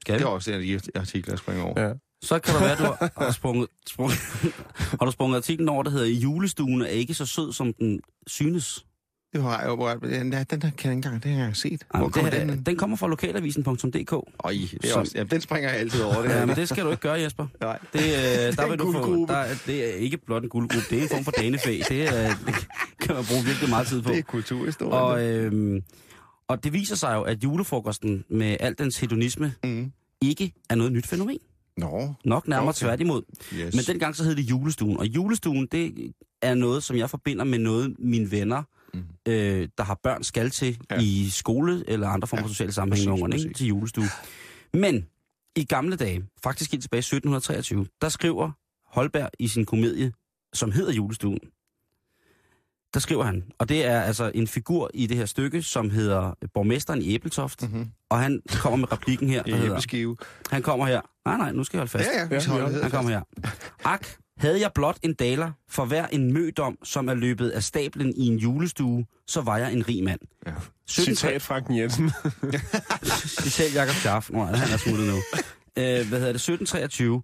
Skal Det er også en af de artikler, jeg springer over. Ja. Så kan det være, at du har sprunget, sprunget, har du sprunget artiklen over, der hedder Julestuen er ikke så sød, som den synes. Det har jeg ret. Den, der, den der kan jeg ikke engang, den har jeg set. Ej, Hvor men kommer det, den? den, kommer fra lokalavisen.dk. Øj, det er Som- også, ja, den springer jeg altid over. Det Ja, men det skal du ikke gøre, Jesper. Nej. Det, øh, der vil du få, der, det er ikke blot en guldgruppe, det er en form for danefæ. Det, er, det kan man bruge virkelig meget tid på. Det er kulturhistorie. Og, øh, og det viser sig jo, at julefrokosten med al dens hedonisme mm. ikke er noget nyt fænomen. Nå, Nok nærmere okay. tværtimod. yes. Men dengang så hed det julestuen. Og julestuen, det er noget, som jeg forbinder med noget, mine venner, Mm. øh, der har børn, skal til Ja. ja. i skole eller andre former Ja, for sociale sammenhæng med ungerne, ikke? til julestue. Men i gamle dage, faktisk helt tilbage i 1723, der skriver Holberg i sin komedie, som hedder Julestuen, der skriver han, og det er altså en figur i det her stykke, som hedder Borgmesteren i Æbeltoft, Mm-hmm. og han kommer med replikken her, der hedder, han kommer her, nej nej, nu skal jeg holde fast. Ja, ja, vi Ja, skal holde ja. det Han kommer her. Ak, havde jeg blot en daler for hver en mødom, som er løbet af stablen i en julestue, så var jeg en rig mand. Ja. 17, Citat Franken Jensen. Citat Jakob Schaff. Nå, han er smuttet nu. Øh, hvad hedder det? 1723.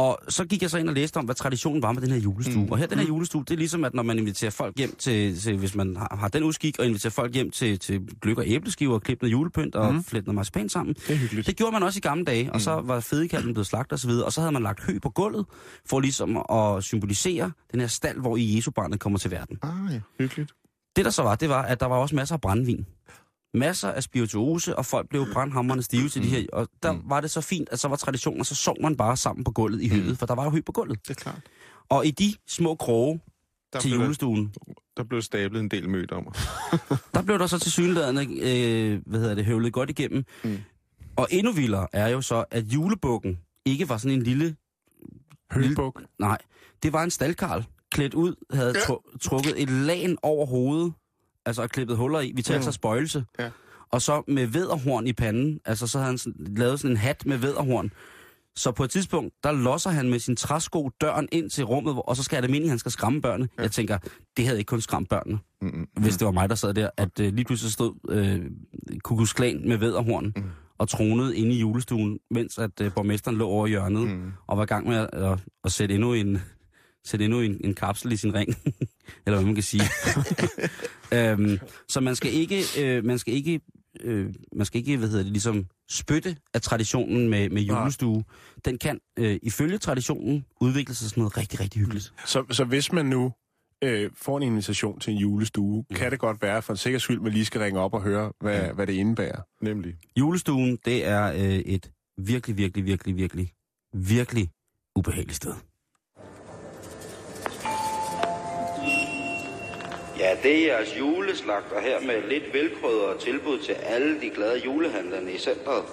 Og så gik jeg så ind og læste om, hvad traditionen var med den her julestue. Mm. Mm. Og her, den her julestue, det er ligesom, at når man inviterer folk hjem til, til hvis man har, har den udskik, og inviterer folk hjem til, til gløk og æbleskiver, og klippe noget julepynt og Mm. mm. flette noget marcipan sammen. Det er hyggeligt. Det gjorde man også i gamle dage, og så var fedekalven blevet slagt osv., og så havde man lagt hø på gulvet, for ligesom at symbolisere den her stald, hvor i Jesu barnet kommer til verden. Ah, ja. Hyggeligt. Det der så var, det var, at der var også masser af brændvin. Masser af spirituose, og folk blev brandhammerne stive til de her. Og der Mm. var det så fint, at så var traditionen, så sov man bare sammen på gulvet i høet, for der var jo hø på gulvet. Det er klart. Og i de små kroge Der til julestuen, der, der blev stablet en del mødt om. der blev der så til synlædende, øh, hvad hedder det, høvlet godt igennem. Mm. Og endnu vildere er jo så, at julebukken ikke var sådan en lille Høgebuk. Nej, det var en staldkarl, klædt ud, havde tru- trukket et lagen over hovedet, altså og klippet huller i. Vi talte Mm. spøjelse. Ja. og så med væderhorn i panden. Altså, så havde han sådan, lavet sådan en hat med væderhorn. Så på et tidspunkt, der losser han med sin træsko døren ind til rummet, og så skal jeg da meningen, at han skal skræmme børnene. Ja. Jeg tænker, det havde ikke kun skræmt børnene, Mm-mm. hvis det var mig, der sad der. At øh, lige pludselig stod øh, Kukus Klan med væderhorn mm. og tronede inde i julestuen, mens at øh, borgmesteren lå over hjørnet mm. og var i gang med at, at, at sætte endnu en, sætte endnu en, en kapsel i sin ring. Eller hvad man kan sige. øhm, så man skal ikke, øh, man skal ikke, øh, man skal ikke, hvad hedder det, ligesom spytte af traditionen med, med julestue. Den kan, øh, ifølge traditionen, udvikle sig sådan noget rigtig, rigtig hyggeligt. Så, så hvis man nu øh, får en invitation til en julestue, mm. kan det godt være for en sikker skyld, man lige skal ringe op og høre, hvad, ja. hvad det indebærer. Nemlig. Julestuen, det er øh, et virkelig, virkelig, virkelig, virkelig, virkelig ubehageligt sted. Ja, det er jeres juleslagter her med lidt velkrydret tilbud til alle de glade julehandlerne i centret.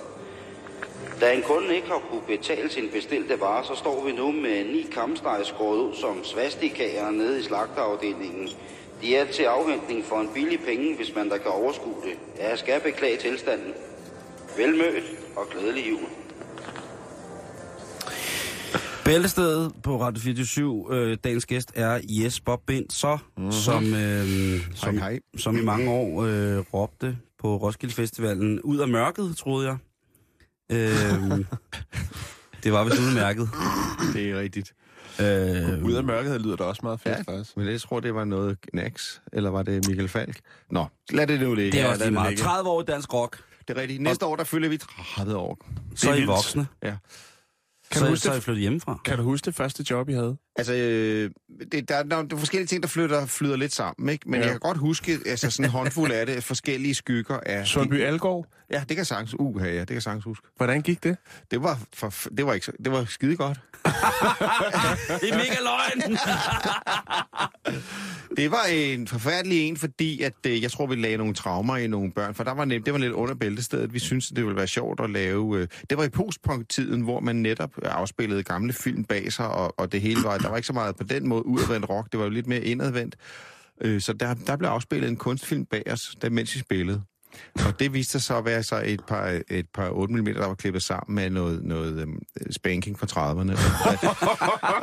Da en kunde ikke har kunne betale sin bestilte vare, så står vi nu med ni kamsteg skåret ud som svastikager nede i slagterafdelingen. De er til afhentning for en billig penge, hvis man der kan overskue det. Ja, jeg skal beklage tilstanden. Velmødt og glædelig jul. Bæltestedet på Radio 24 øh, dagens gæst er Jes Bob Bind, så, mm-hmm. som, øh, som, hej. som i mange år øh, råbte på Roskilde Festivalen, ud af mørket, troede jeg. Øh, det var vist udmærket. Det er rigtigt. Øh, Ud af mørket lyder det også meget fedt, Ja, faktisk. men jeg tror, det var noget Nax, eller var det Michael Falk? Nå, lad det nu ligge. det er Ja, også lige meget. ligge. 30 år i dansk rock, Det er rigtigt. Næste år, der fylder vi 30 år. så er I vildt. voksne. Ja. Kan så, du huske så er det? flyttet hjemmefra. Kan du huske det første job, I havde? Altså, øh, det, der, der, der er forskellige ting, der flytter, flyder lidt sammen, ikke? Men Ja. jeg kan godt huske, altså sådan en håndfuld af det, forskellige skygger af... Sundby Algård? Ja, det kan sagtens, uh, ja, det kan sagtens huske. Hvordan gik det? Det var, for, det var, ikke, det var skide godt. Det er mega løgn! Det var en forfærdelig en, fordi at, øh, jeg tror, vi lagde nogle traumer i nogle børn, for der var nemt, det var lidt under bæltestedet. Vi syntes, det ville være sjovt at lave... Øh, det var i postpunk-tiden, hvor man netop afspillede gamle film bag sig, og, og det hele var... Der var ikke så meget på den måde udadvendt rock, det var jo lidt mere indadvendt. Øh, så der, der blev afspillet en kunstfilm bag os, der, mens vi spillede. Og det viste sig så at være så et par, et par 8 mm, der var klippet sammen med noget, noget øhm, spanking fra 30'erne.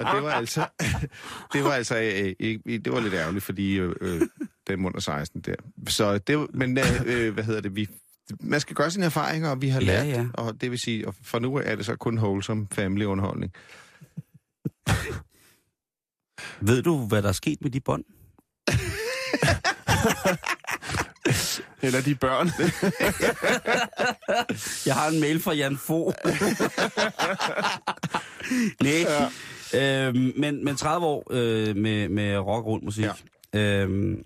og det var altså, det var altså øh, det var lidt ærgerligt, fordi øh, øh, den under 16 der. Så det men øh, øh, hvad hedder det, vi, man skal gøre sine erfaringer, og vi har Ja, lært, ja. og det vil sige, og for nu er det så kun wholesome family underholdning. Ved du, hvad der er sket med de bånd? Eller de børn? Jeg har en mail fra Jan Fo. Nej. Ja. Øhm, men, men 30 år øh, med, med rock rundt musik. Ja. Øhm,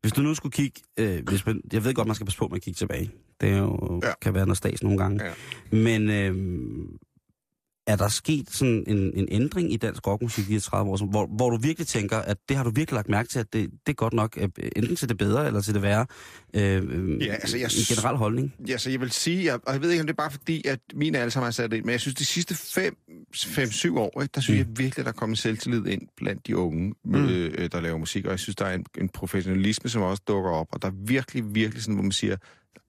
hvis du nu skulle kigge, øh, hvis man, jeg ved godt, man skal passe på med at kigge tilbage. Det er jo, ja. Kan være noget stats nogle gange. Ja. Men øh, er der sket sådan en, en ændring i dansk rockmusik de her 30 år, hvor, hvor du virkelig tænker, at det har du virkelig lagt mærke til, at det, det er godt nok øh, enten til det bedre eller til det værre? Øh, øh, Ja, altså, jeg en generel holdning. Ja, så jeg vil sige, jeg, og jeg ved ikke, om det er bare fordi, at mine alle sammen har sat ind, men jeg synes, de sidste 5-7 år, ikke, der synes mm. jeg virkelig, der er kommet selvtillid ind blandt de unge, mm. øh, der laver musik, og jeg synes, der er en, en professionalisme, som også dukker op, og der er virkelig, virkelig sådan, hvor man siger,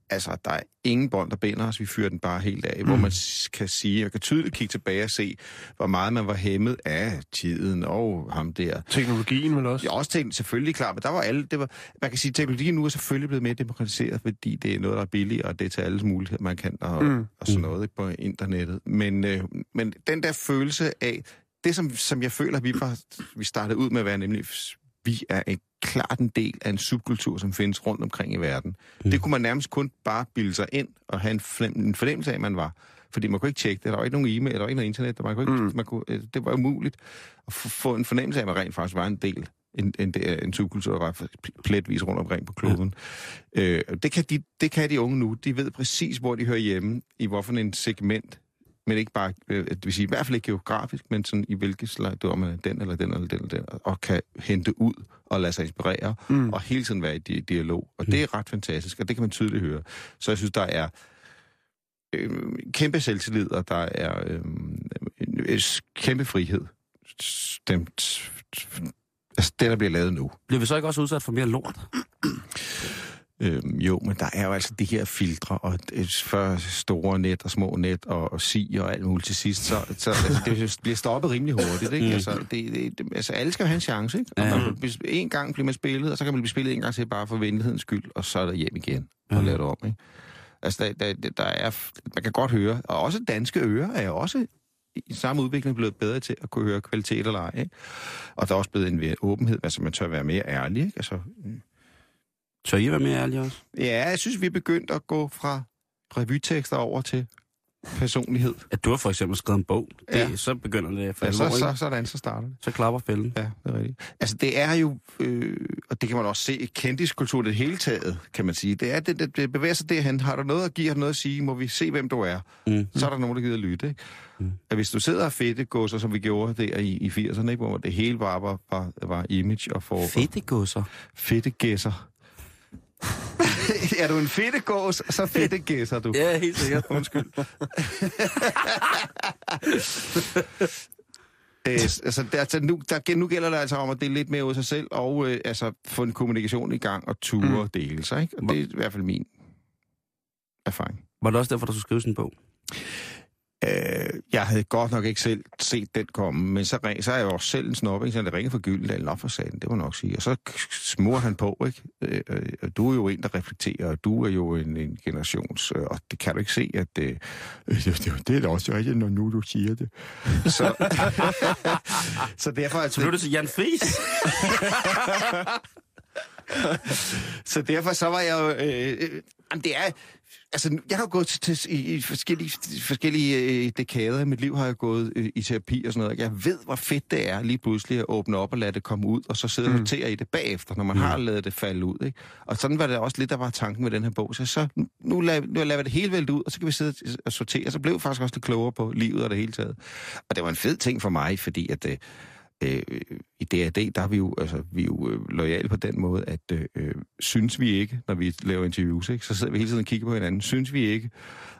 altså, der er ingen bånd, der binder os, vi fyrer den bare helt af, mm. hvor man s- kan sige, og kan tydeligt kigge tilbage og se, hvor meget man var hæmmet af tiden og ham der. Teknologien vel også? Jeg har også tænkt, selvfølgelig klart, men der var alle, det var, man kan sige, teknologien nu er selvfølgelig blevet mere demokratiseret, fordi det er noget, der er billigt, og det er til alles mulighed, man kan, og, Mm. og sådan noget på internettet. Men, øh, men den der følelse af, det som, som jeg føler, vi, var, vi startede ud med at være, nemlig, vi er en, klart en del af en subkultur, som findes rundt omkring i verden. Mm. Det kunne man nærmest kun bare bilde sig ind, og have en, fornem, en fornemmelse af, at man var. Fordi man kunne ikke tjekke det, der var ikke nogen e-mail, der var ikke noget internet, der man kunne ikke, Mm. man kunne, øh, det var umuligt at f- få en fornemmelse af, at man rent faktisk var en del en, en, en, en subkultur, der var pletvis rundt omkring på kloden. Ja. Øh, det, kan de, det kan de unge nu. De ved præcis, hvor de hører hjemme, i hvorfor en segment, men ikke bare, øh, det vil sige i hvert fald ikke geografisk, men sådan i hvilket slag, du er man den eller den eller den eller den, og kan hente ud og lade sig inspirere, mm. og hele tiden være i di- dialog. Og det er ret fantastisk, og det kan man tydeligt høre. Så jeg synes, der er øh, kæmpe selvtillid, og der er øh, øh, kæmpe frihed. Stemt, altså det, der bliver lavet nu. Bliver vi så ikke også udsat for mere lort? Øhm, jo, men der er jo altså de her filtre, og et før store net og små net og, og sig og alt muligt til sidst, så, så altså, det bliver stoppet rimelig hurtigt. Ikke? Mm. Altså, det, det, altså, alle skal have en chance. Ikke? Og man, hvis en gang bliver man spillet, og så kan man blive spillet en gang til bare for venlighedens skyld, og så er der hjem igen og Ja. lave det om. Ikke? Altså, der, der, der er, man kan godt høre, og også danske ører er også i samme udvikling blevet bedre til at kunne høre kvalitet eller ej. Ikke? Og der er også blevet en åbenhed, altså man tør være mere ærlig. Ikke? Altså, Tør I være mere ærlige også? Ja, jeg synes, vi er begyndt at gå fra revytekster over til personlighed. At du har for eksempel skrevet en bog, det, Ja. så begynder det for Ja, alvor, så, ikke? så, sådan, så starter det. så klapper fælden. Ja, det er rigtigt. Altså, det er jo, øh, og det kan man også se i kendiskultur det hele taget, kan man sige. Det er, det, det, det bevæger sig derhen. Har du noget at give, har du noget at sige, må vi se, hvem du er. Mm. Så er der nogen, der gider lytte, ikke? Mm. At hvis du sidder og fedte gåser, som vi gjorde der i, i 80'erne, ikke? hvor det hele bare var, var, var image og for... Fedtegusser. Fedte gæsser. er du en fedte gås, så fedte gæsser du. Ja, helt sikkert. Undskyld. Øh, altså, der, altså nu, der, nu gælder det altså om at dele lidt mere ud af sig selv, og øh, altså, få en kommunikation i gang og ture Mm. og dele sig. Ikke? Og det er i hvert fald min erfaring. Var det også derfor, du skulle skrive sådan en bog? Øh, jeg havde godt nok ikke selv set den komme, men så, ring, så er jeg jo også selv en snop, ikke? så det ringer for Gyldendal op for sagen, det må nok sige. Og så smur han på, ikke? Øh, øh, og du er jo en, der reflekterer, og du er jo en, en generations, øh, og det kan du ikke se, at øh, øh, det, det, er da også rigtigt, når nu du siger det. Så, så derfor altså... Så blev det til Jan Friis. Så derfor så var jeg jo... Øh, øh, jamen det er... Altså, jeg har gået til, til i, i forskellige, forskellige øh, dekader i mit liv, har jeg gået øh, i terapi og sådan noget. Jeg ved, hvor fedt det er lige pludselig at åbne op og lade det komme ud, og så sidde og notere i det bagefter, når man mm. har lavet det falde ud. Ikke? Og sådan var det også lidt, der var tanken med den her bog. Så, så nu, lader, nu lader vi det hele vælte ud, og så kan vi sidde og sortere. Så blev jeg faktisk også lidt klogere på livet og det hele taget. Og det var en fed ting for mig, fordi at... Øh, øh, i DRD, der er vi jo, altså, vi er jo øh, lojale på den måde, at øh, øh, synes vi ikke, når vi laver interviews, ikke? så sidder vi hele tiden og kigger på hinanden, synes vi ikke.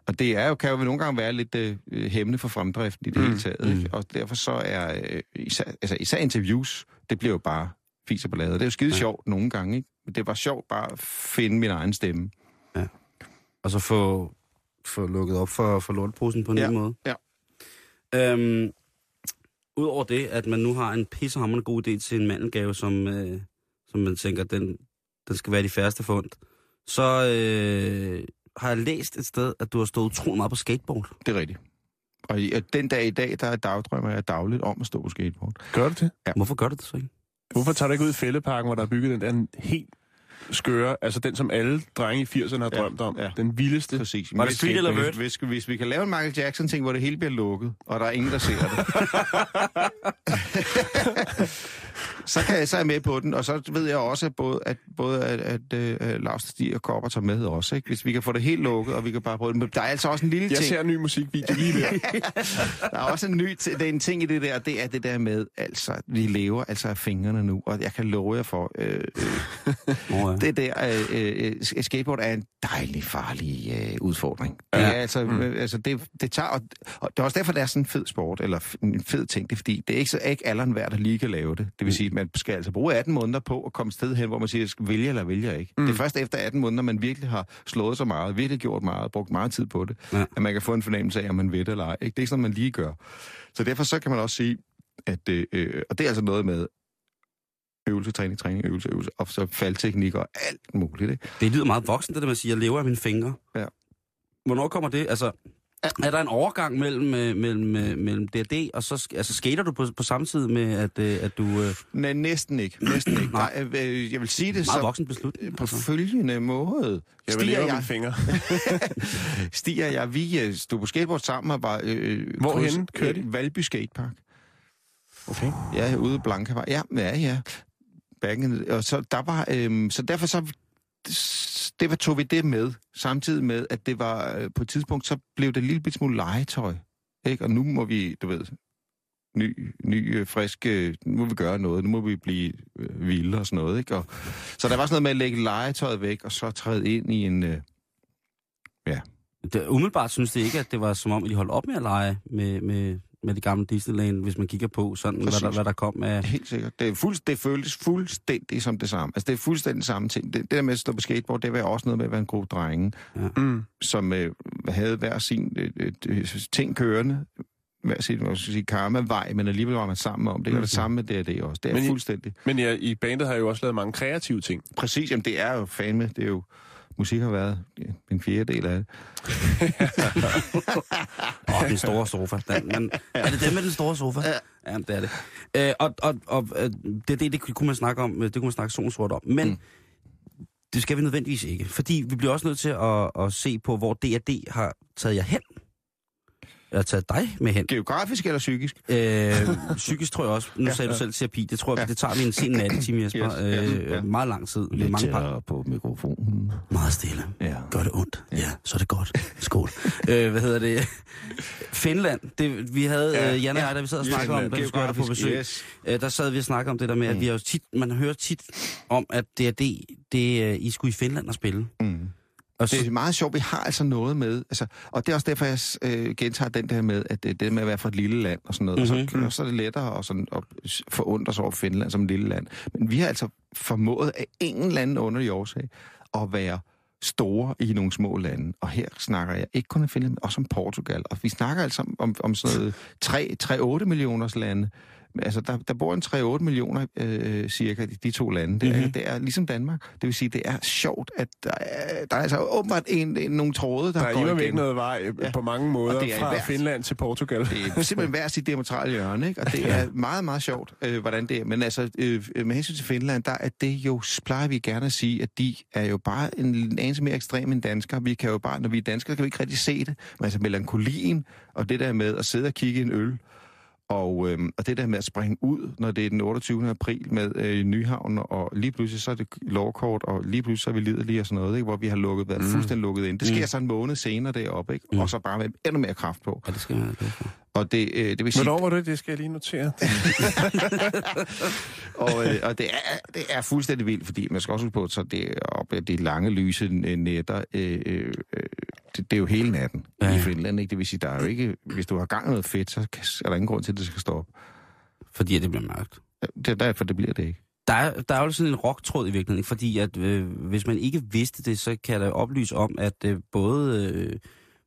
Og det er jo, kan jo nogle gange være lidt øh, hæmmende for fremdriften i det mm. hele taget. Ikke? Og derfor så er øh, især, altså, især interviews, det bliver jo bare fiser på ladet. Det er jo skide ja. sjovt nogle gange, ikke? Men det var sjovt bare at finde min egen stemme. Og så få, få lukket op for, for lortposen på en Ja, ny måde. ja. Øhm, Udover det, at man nu har en pissehammerende god idé til en mandelgave, som, øh, som man tænker, den, den skal være de færreste fund, så øh, har jeg læst et sted, at du har stået utrolig meget på skateboard. Det er rigtigt. Og i- at den dag i dag, der er dagdrømmer jeg dagligt om at stå på skateboard. Gør du det? Ja. Hvorfor gør du det så ikke? Hvorfor tager du ikke ud i Fælleparken, hvor der er bygget den der helt skøre, altså den, som alle drenge i 80'erne har Ja, drømt om. ja. Den vildeste. Præcis. Var det Hvis- street eller hvis- vert? Hvis, hvis vi kan lave en Michael Jackson-ting, hvor det hele bliver lukket, og der er ingen, der ser det, så, kan jeg, så er jeg med på den. Og så ved jeg også, at både, at, både at, at, at Lars Stig og Kopper tager med også. Ikke? Hvis vi kan få det helt lukket, og vi kan bare prøve det. Men der er altså også en lille Jeg ting. ser en ny musikvideo lige der. Der er også en ny t- det er en ting i det der, det er det der med, altså, vi lever altså af fingrene nu, og jeg kan love jer for, øh, øh, det der øh, øh, skateboard er en dejlig farlig øh, udfordring. Det Ja. er altså, mm. altså det, det tager, og, og det er også derfor, det er sådan en fed sport, eller en fed ting, det er fordi, det er ikke så ikke alderen hver, der lige kan lave det. Det vil sige, at man skal altså bruge 18 måneder på at komme et sted hen, hvor man siger, jeg skal vælge eller vælger ikke. Mm. Det er først efter 18 måneder, man virkelig har slået så meget, virkelig gjort meget, brugt meget tid på det, Ja. at man kan få en fornemmelse af, om man ved det eller ej. Ikke? Det er ikke sådan, man lige gør. Så derfor så kan man også sige, at, øh, og det er altså noget med øvelse, træning, træning, øvelse, øvelse, og så faldteknik og alt muligt. Ikke? Det lyder meget voksen, det der med at sige, jeg lever af mine fingre. Ja. Hvornår kommer det? Altså, er der en overgang mellem, øh, mellem, øh, mellem D&D, og så altså, skater du på, på samme tid med, at, øh, at du... Øh, Nej, næsten ikke. Næsten ikke. Nej. Jeg vil sige det meget så voksen beslutning. på Altså. følgende måde. Jeg vil Stiger jeg, fingre. stiger jeg, vi stod på skateboard sammen og var... Øh, Hvorhenne kryds- kørte I? Valby Skatepark. Okay. Ja, ude i Blankavej. Ja, ja, ja. Back in the- og så der var... Øh, så derfor så... Det var, tog vi det med, samtidig med, at det var øh, på et tidspunkt, så blev det en lille bit smule legetøj. Ikke? Og nu må vi, du ved, ny, ny øh, frisk, øh, nu må vi gøre noget, nu må vi blive øh, vilde og sådan noget. Ikke? Og, så der var sådan noget med at lægge legetøjet væk, og så træde ind i en... Øh, Det, umiddelbart synes det ikke, at det var som om, at de holdt op med at lege med, med, med de gamle Disneyland, hvis man kigger på sådan, hvad der, hvad der kom af... Helt sikkert. Det, er fuld, det føltes fuldstændig som det samme. Altså, det er fuldstændig samme ting. Det, det der med at stå på skateboard, det var også noget med at være en gruppe drenge, Mm. som øh, havde hver sin øh, øh, ting kørende, hver sin, hvad skal sige, karma-vej, men alligevel var man sammen om det. Det er det samme med det, også. Det er Men I- fuldstændig. Men ja, i bandet har jeg jo også lavet mange kreative ting. Præcis, jamen det er jo fandme, det er jo, musik har været en fjerdedel af det. Åh, oh, den store sofa. Den, men, er det dem med den store sofa? Ja. ja det er det. Øh, og og, og øh, det, det, det kunne man snakke om, det kunne man snakke solsort om. Men mm. det skal vi nødvendigvis ikke. Fordi vi bliver også nødt til at, at se på, hvor D&D har taget jer hen. Eller taget dig med hen. Geografisk eller psykisk? Øh, psykisk tror jeg også. Nu Ja, sagde du selv terapi. Det tror jeg, Ja. det tager vi en sen nattetime, Jesper. Yes, ja, øh, ja. Meget lang tid. Med mange par. på mikrofonen. Meget stille. Ja. Gør det ondt? Ja, ja så er det godt. Skål. øh, hvad hedder det? Finland. Det, vi havde, Ja, ja, Jan og ja. jeg, da vi sad og snakkede om, da vi skulle på besøg, yes. øh, der sad vi og snakkede om det der med, at vi har jo tit, man hører tit om, at D&D, det, øh, I skulle i Finland og spille. Mm. Og så, Det er meget sjovt, vi har altså noget med, altså, og det er også derfor, jeg øh, gentager den der med, at det, det med at være fra et lille land og sådan noget, mm-hmm. Mhm. og så, så er det lettere at, sådan, at forundre sig over Finland som et lille land. Men vi har altså formået af en eller anden underlig årsag at være store i nogle små lande. Og her snakker jeg ikke kun om Finland, men også om Portugal. Og vi snakker altså om, om, om sådan noget 3-8 millioners lande. Altså, der, der bor en 3-8 millioner øh, cirka i de to lande. Det er, Mhm. mm-hmm. det er ligesom Danmark. Det vil sige, det er sjovt, at der er, der er altså åbenbart en, en, nogle tråde, der, Der er går imod ikke igennem. noget vej Ja. ja. på mange måder det er fra hvert- Finland til Portugal. Det er simpelthen hver sit diametrale hjørne, ikke? Og det er meget, meget sjovt, øh, hvordan det er. Men altså, øh, med hensyn til Finland, der er det jo, plejer vi gerne at sige, at de er jo bare en, en anelse mere ekstrem end danskere. Vi kan jo bare, når vi er danskere, kan vi ikke rigtig se det. Men altså melankolien, og det der med at sidde og kigge en øl, og, øhm, og det der med at springe ud, når det er den 28. april med øh, Nyhavn, og lige pludselig så er det lovkort, og lige pludselig så er vi liderlige og sådan noget, ikke? hvor vi har lukket, været mm. fuldstændig lukket ind. Det sker mm. så en måned senere deroppe, ikke? Mm. og så bare med endnu mere kraft på. ja, det skal man. Og det, øh, det vil sige, Hvornår var det? Det skal jeg lige notere. og, øh, og det, er, det er fuldstændig vildt, fordi man skal også huske på, så det er op ad de lange lyse øh, nætter, øh, øh, øh, det, det er jo hele natten Ja, i Finland. Ikke? Det vil sige, der er jo ikke, hvis du har gang noget fedt, så kan- er der ingen grund til, at det skal stoppe. Fordi det bliver mørkt. Det er derfor, det bliver det ikke. Der er, der er jo sådan en rocktråd i virkeligheden, fordi at øh, hvis man ikke vidste det, så kan jeg da oplyse om, at øh, både, øh,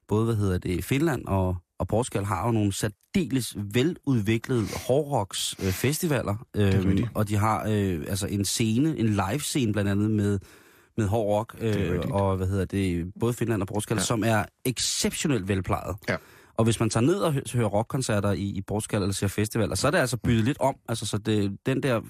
både hvad hedder det, Finland og, og Portugal har jo nogle særdeles veludviklede hårdrocks øh, festivaler, øh, og de har øh, altså en scene, en live scene blandt andet med med hård rock, øh, og hvad hedder det, både Finland og Portugal. Ja. som er exceptionelt velplejet. Ja. Og hvis man tager ned og hø- hører rockkoncerter i, i Portugal eller ser festivaler, så er det altså byttet lidt om. Altså, så det, den der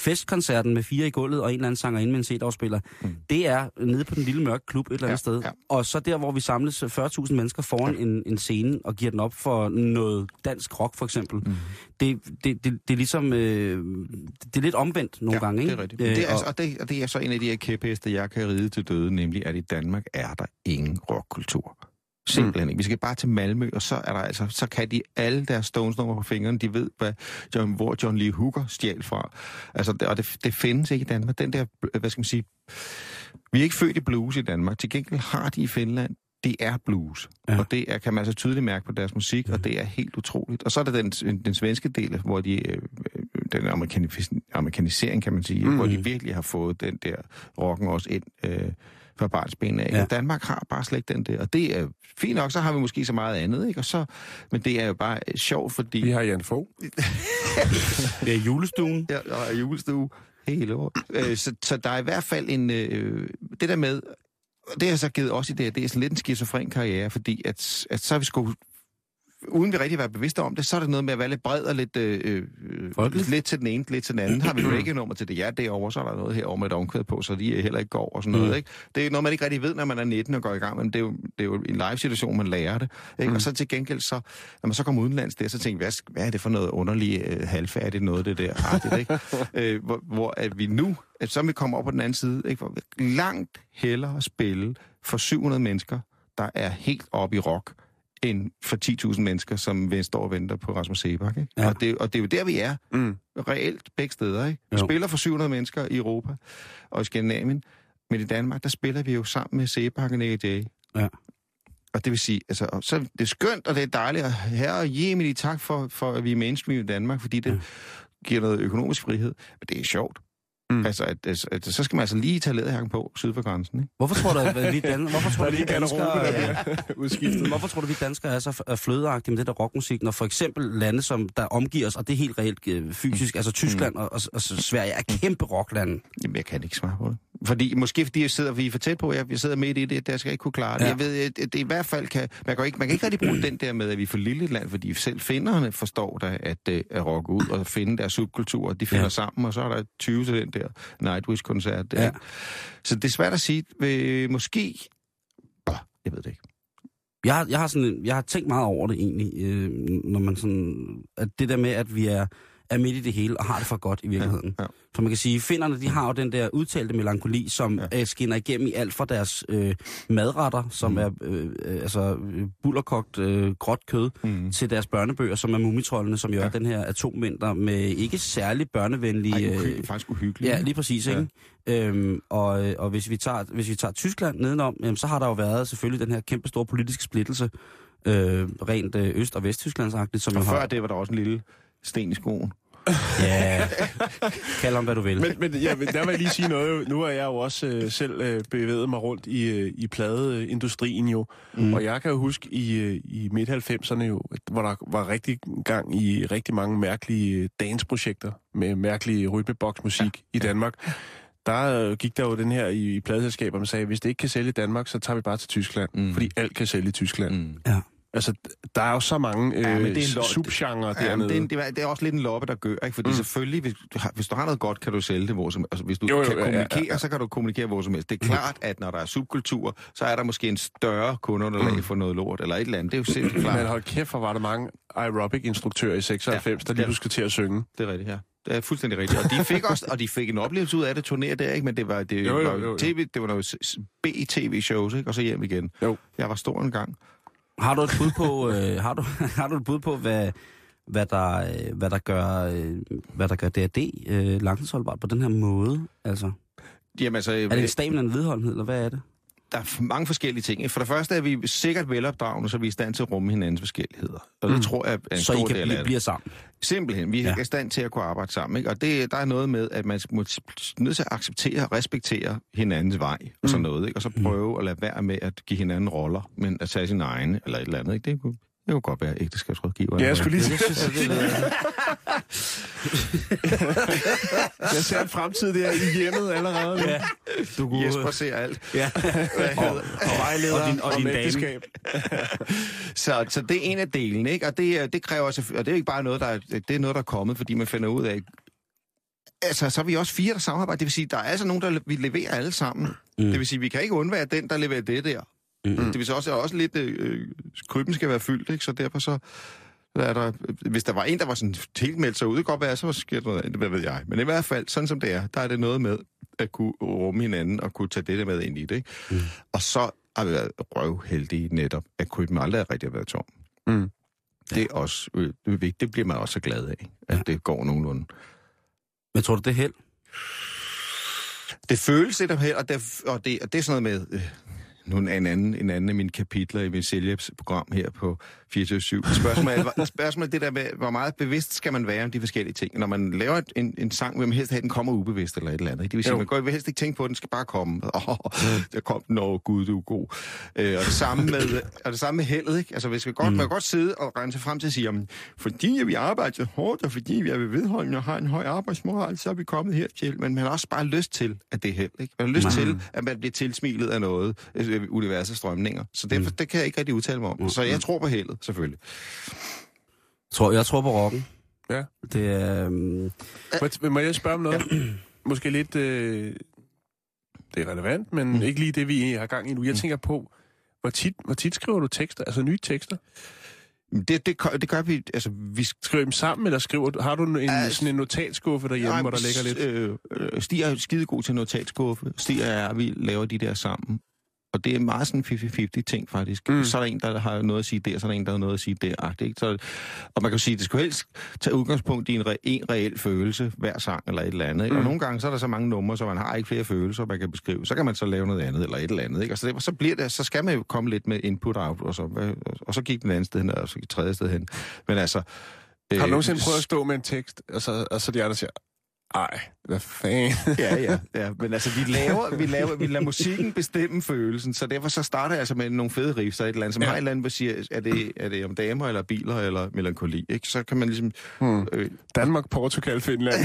festkoncerten med fire i gulvet og en eller anden sanger ind med en CD-afspiller, mm. det er nede på den lille mørke klub et eller andet Ja, sted. ja. Og så der, hvor vi samles 40.000 mennesker foran en, en scene og giver den op for noget dansk rock, for eksempel. Mm. Det, det, det, det er ligesom... Øh, det er lidt omvendt nogle ja, gange, ikke? det er rigtigt. Det er, Øh, altså, og, det, og det er så en af de her kæpheste, jeg kan ride til døde, nemlig at i Danmark er der ingen rockkultur. Simpelthen ikke. Vi skal bare til Malmø, og så er der altså, så kan de alle deres stones nummer på fingrene. De ved, hvad John, hvor John Lee Hooker stjal fra. Altså, og det, det findes ikke i Danmark. Den der, hvad skal man sige... Vi er ikke født i blues i Danmark. Til gengæld har de i Finland det er blues. Ja. Og det er, kan man altså tydeligt mærke på deres musik, og det er helt utroligt. Og så er der den, den svenske del, hvor de, øh, øh, den amerikanis- amerikanisering, kan man sige, mm. hvor de virkelig har fået den der rocken også ind øh, fra barnsben af. Ja. Danmark har bare slet ikke den der. Og det er fint nok, så har vi måske så meget andet, ikke? Og så, men det er jo bare øh, sjovt, fordi... Vi har Jan Fogh. det er julestuen. Ja, og julestue hele år. Øh, så, så der er i hvert fald en... Øh, det der med... og Det har så givet os i det, det er sådan lidt en skizofren karriere, fordi at, at så har vi sgu uden vi rigtig var bevidste om det, så er det noget med at være lidt bred og lidt, øh, øh, Folkeligt. lidt til den ene, lidt til den anden. Har vi reggae-nummer til det, ja, derovre, så er der noget herovre med et omkvæd på, så de heller ikke går og sådan noget. Mm. Ikke? Det er noget, man ikke rigtig ved, når man er 19 og går i gang, men det er jo, det er jo en live-situation, man lærer det. Ikke? Mm. Og så til gengæld, så, når man så kommer udenlands der, så tænker vi, hvad, hvad er det for noget underligt øh, halvfærdigt noget, det der artigt, ikke? øh, hvor, hvor at vi nu, at så vi kommer op på den anden side, ikke? hvor langt hellere spille for 700 mennesker, der er helt oppe i rock, end for 10.000 mennesker, som står og venter på Rasmus Sebak. Ikke? Ja. Og, det, og det er jo der, vi er. Mm. Reelt begge steder. Ikke? Vi Jo. spiller for 700 mennesker i Europa og i Skandinavien. Men i Danmark, der spiller vi jo sammen med Sebak og Nick Jay. Ja. Og det vil sige, altså, så det er skønt, og det er dejligt, og herre og Jemini, tak for, for, at vi er mainstream i Danmark, fordi det Ja. giver noget økonomisk frihed. Men det er sjovt. Mm. Mm. Altså, at, at, at, så skal man altså lige tage læderjakken på syd for grænsen, ikke? Hvorfor tror du, at vi, dan- hvorfor tror du, vi danskere... Ja. Hvorfor tror du, vi danskere er så flødeagtige med det der rockmusik, når for eksempel lande, som der omgiver os, og det er helt reelt øh, fysisk, altså Tyskland og, og, og Sverige er kæmpe rocklande. Jamen, jeg kan ikke svare på det. Fordi, måske fordi jeg sidder, vi er for tæt på, jeg, jeg sidder midt i det, der skal jeg ikke kunne klare det. Ja. Jeg ved, at det i hvert fald kan, man kan, ikke, man kan ikke rigtig bruge den der med, at vi er for lille land, fordi selv finderne forstår da, at, øh, at rocke ud og finde deres subkultur, de finder Ja. sammen, og så er der 20 til den der Nightwish-koncert. Ja. Så det er svært at sige. Øh, måske... Bah, jeg ved det ikke. Jeg har, jeg har, sådan, jeg har tænkt meget over det egentlig, øh, når man sådan, at det der med, at vi er, er midt i det hele og har det for godt i virkeligheden. Ja, ja. For man kan sige, finnerne, de har jo den der udtalte melankoli, som ja. øh, skinner igennem i alt fra deres øh, madretter, som mm. er øh, øh, altså øh, bullerkogt øh, gråt kød, Mm. til deres børnebøger, som er mumitrollene, som jo ja. er den her atommængder med ikke særlig børnevenlige... Ej, øh, uhy- faktisk uhyggeligt. Ja, lige præcis, ikke? Øhm, og, og hvis vi tager, hvis vi tager Tyskland nedenom, jamen, så har der jo været selvfølgelig den her kæmpe store politiske splittelse, øh, rent øh, Øst- og Vesttysklandsagtigt, som Og før har... det var der også en lille sten i skoen. Ja, kald om hvad du vil. Men, men ja, der vil jeg lige sige noget. Nu har jeg jo også øh, selv øh, bevæget mig rundt i, øh, i pladeindustrien jo. Mm. Og jeg kan jo huske i, øh, i midt-90'erne jo, at- hvor der var rigtig gang i rigtig mange mærkelige øh, dansprojekter med mærkelig rytmeboksmusik ja. i Danmark. Der øh, gik der jo den her i, i pladeselskaber, man sagde, hvis det ikke kan sælge i Danmark, så tager vi bare til Tyskland. Mm. Fordi alt kan sælge i Tyskland. Mm. Ja. Altså, der er jo så mange øh, Ja, ja, men det er en subgenre Ja, dernede. men det, er, en- det, er, det er også lidt en loppe, der gør, ikke? Fordi Mm. mm. selvfølgelig, hvis du, har, hvis du har noget godt, kan du sælge det hvor som altså, Hvis du Jo, jo, kan ja, ja, kommunikere, ja. så kan du kommunikere hvor som helst. Det er klart, at når der er subkultur, så er der måske en større kundeunderlag Mm. for noget lort, eller et eller andet. Det er jo sindssygt Men klart. hold kæft, hvor var der mange aerobic-instruktører i 96, ja, der lige pludselig til at synge. Det er rigtigt, ja. Det er fuldstændig rigtigt. Og de fik også, og de fik en oplevelse ud af det turnér der, ikke? Men det var, det Jo, jo, var jo, jo. TV, det var noget s- s- B-tv-shows, ikke? Og så hjem igen. Jo. Jeg var stor en gang. Har du et bud på, øh, har du, har du et bud på hvad, hvad, der, øh, hvad, der gør, øh, hvad der gør D&D øh, langtidsholdbart på den her måde? Altså, Jamen altså, er det en stamina en vedholdenhed, eller hvad er det? Der er mange forskellige ting. For det første er vi sikkert velopdragende, så vi er i stand til at rumme hinandens forskelligheder. Og det Mm. tror jeg er en Så I stor kan del af det. blive sammen. Simpelthen. Vi Ja. er i stand til at kunne arbejde sammen. Ikke? Og det, der er noget med, at man må nødt til at acceptere og respektere hinandens vej og sådan Mm. noget. Ikke? Og så prøve at lade være med at give hinanden roller, men at tage sin egne eller et eller andet. Ikke? Det, det kunne godt være ægteskabsrådgiver. Ja, jeg skulle lige sige, det jeg ser en fremtid der i hjemmet allerede. nu. Ja, du kunne... Jesper ser alt. Ja. og, og, Vejleder og din, og din dame. ægteskab. Så, så det er en af delene, ikke? Og det, er- det kræver selvfølgelig, og det er ikke bare noget, der er, det er noget, der er kommet, fordi man finder ud af, altså, så er vi også fire, der samarbejder. Det vil sige, der er altså nogen, der vi leverer alle sammen. Mm. Det vil sige, vi kan ikke undvære den, der leverer det der. Mm. Det vil sige også, også lidt, øh, krybben skal være fyldt, ikke? Så derfor så, er der, hvis der var en, der var sådan helt meldt sig ud, det godt være, så sker der noget hvad ved jeg. Men i hvert fald, sådan som det er, der er det noget med at kunne rumme hinanden og kunne tage det der med ind i det, ikke? Mm. Og så har vi været røvheldige netop, at krybben aldrig har rigtig været tom. Mm. Det er også øh, det, vigtigt. det bliver man også så glad af, at ja. det går nogenlunde. Men tror du, det er held? Det føles lidt af held, og det, og det, og det er sådan noget med... Øh, nu en anden, en anden af mine kapitler i min program her på 24 Spørgsmålet spørgsmålet det der med, hvor meget bevidst skal man være om de forskellige ting. Når man laver en, en sang, vil man helst have, at den kommer ubevidst eller et eller andet. Det vil sige, Jo. man går vil helst ikke tænke på, at den skal bare komme. Åh, der kom den over, gud, du er god. Øh, og, det samme med, og det samme med heldet. Ikke? Altså, vi godt, mm. man kan godt sidde og regne sig frem til at sige, jamen, fordi vi arbejder så hårdt, og fordi vi er ved vedholdende og har en høj arbejdsmoral, så er vi kommet hertil. Men man har også bare lyst til, at det er held. Ikke? Man har lyst Mm. til, at man bliver tilsmilet af noget, øh, universets strømninger. Så det, mm. det kan jeg ikke rigtig udtale mig om. Så jeg tror på heldet, selvfølgelig. Tror, jeg tror på rocken. Ja. Det er... Um, Må, må jeg spørge om noget? Måske lidt... Øh, det er relevant, men mm. ikke lige det, vi har gang i nu. Jeg tænker på, hvor tit, hvor tit skriver du tekster, altså nye tekster? Det, det, det gør vi, altså vi Skriver dem sammen, eller skriver har du en, Altså, sådan en notatskuffe derhjemme, hvor der ligger lidt? Øh, øh, Stig er skide god til notatskuffe. Stig og jeg, vi laver de der sammen. Og det er meget sådan en 50-50 ting, faktisk. Mm. Så er der en, der har noget at sige der, så er der en, der har noget at sige der. agtigt, Ikke? Så, og man kan jo sige, at det skulle helst tage udgangspunkt i en, re, en reel følelse, hver sang eller et eller andet. Ikke? Mm. Og nogle gange, så er der så mange numre, så man har ikke flere følelser, man kan beskrive. Så kan man så lave noget andet eller et eller andet. Ikke? Og så, derfor, så, bliver det, så skal man jo komme lidt med input-out, og så, hvad- og så gik den anden sted hen, og så gik tredje sted hen. Men altså... Har du øh, nogensinde prøvet at stå med en tekst, og så, og så de andre siger, ej, hvad fanden? ja, ja, ja. Men altså, vi laver, vi laver, vi lader musikken bestemme følelsen, så derfor så starter jeg altså med nogle fede riffs, og et eller andet, som Ja. har et eller andet, hvor siger, er det, er det om damer, eller biler, eller melankoli, ikke? Så kan man ligesom... Hmm. Øh, Danmark, Portugal, Finland.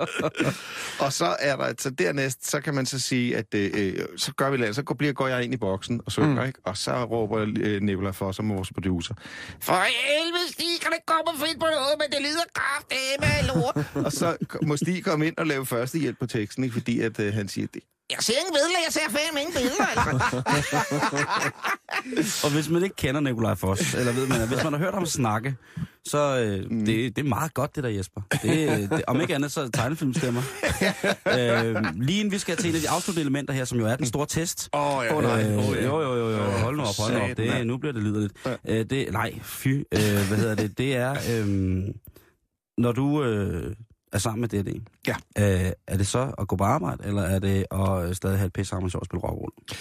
og så er der, så dernæst, så kan man så sige, at øh, øh, så gør vi så går, bliver, går jeg ind i boksen og synger, Mm. ikke? Og så råber øh, Nicolai Foss som vores producer. For helvede, kan det komme finde på noget, men det lyder kraftedeme lort. og så må Stig komme ind og lave første hjælp på teksten, ikke? Fordi at øh, han siger, det, jeg ser ingen billeder, jeg ser fandme ingen billeder. Altså. Og hvis man ikke kender Nikolaj Foss, eller ved man, hvis man har hørt ham snakke, så øh, mm. det, det er meget godt, det der Jesper. Det, det, om ikke andet, så er tegnefilmstemmer. øh, lige inden vi skal til en af de afsluttende elementer her, som jo er den store test. Åh, oh, ja. Åh, nej. Øh, ja. jo, jo, jo, jo. Hold nu op, hold nu op. Det, nu bliver det lyderligt. Øh, det, nej, fy. Øh, hvad hedder det? Det er, øh, når du øh, er sammen med det, Ja. øh, er det så at gå på arbejde, eller er det at øh, stadig have et pisse sammen og spille rock'n'roll?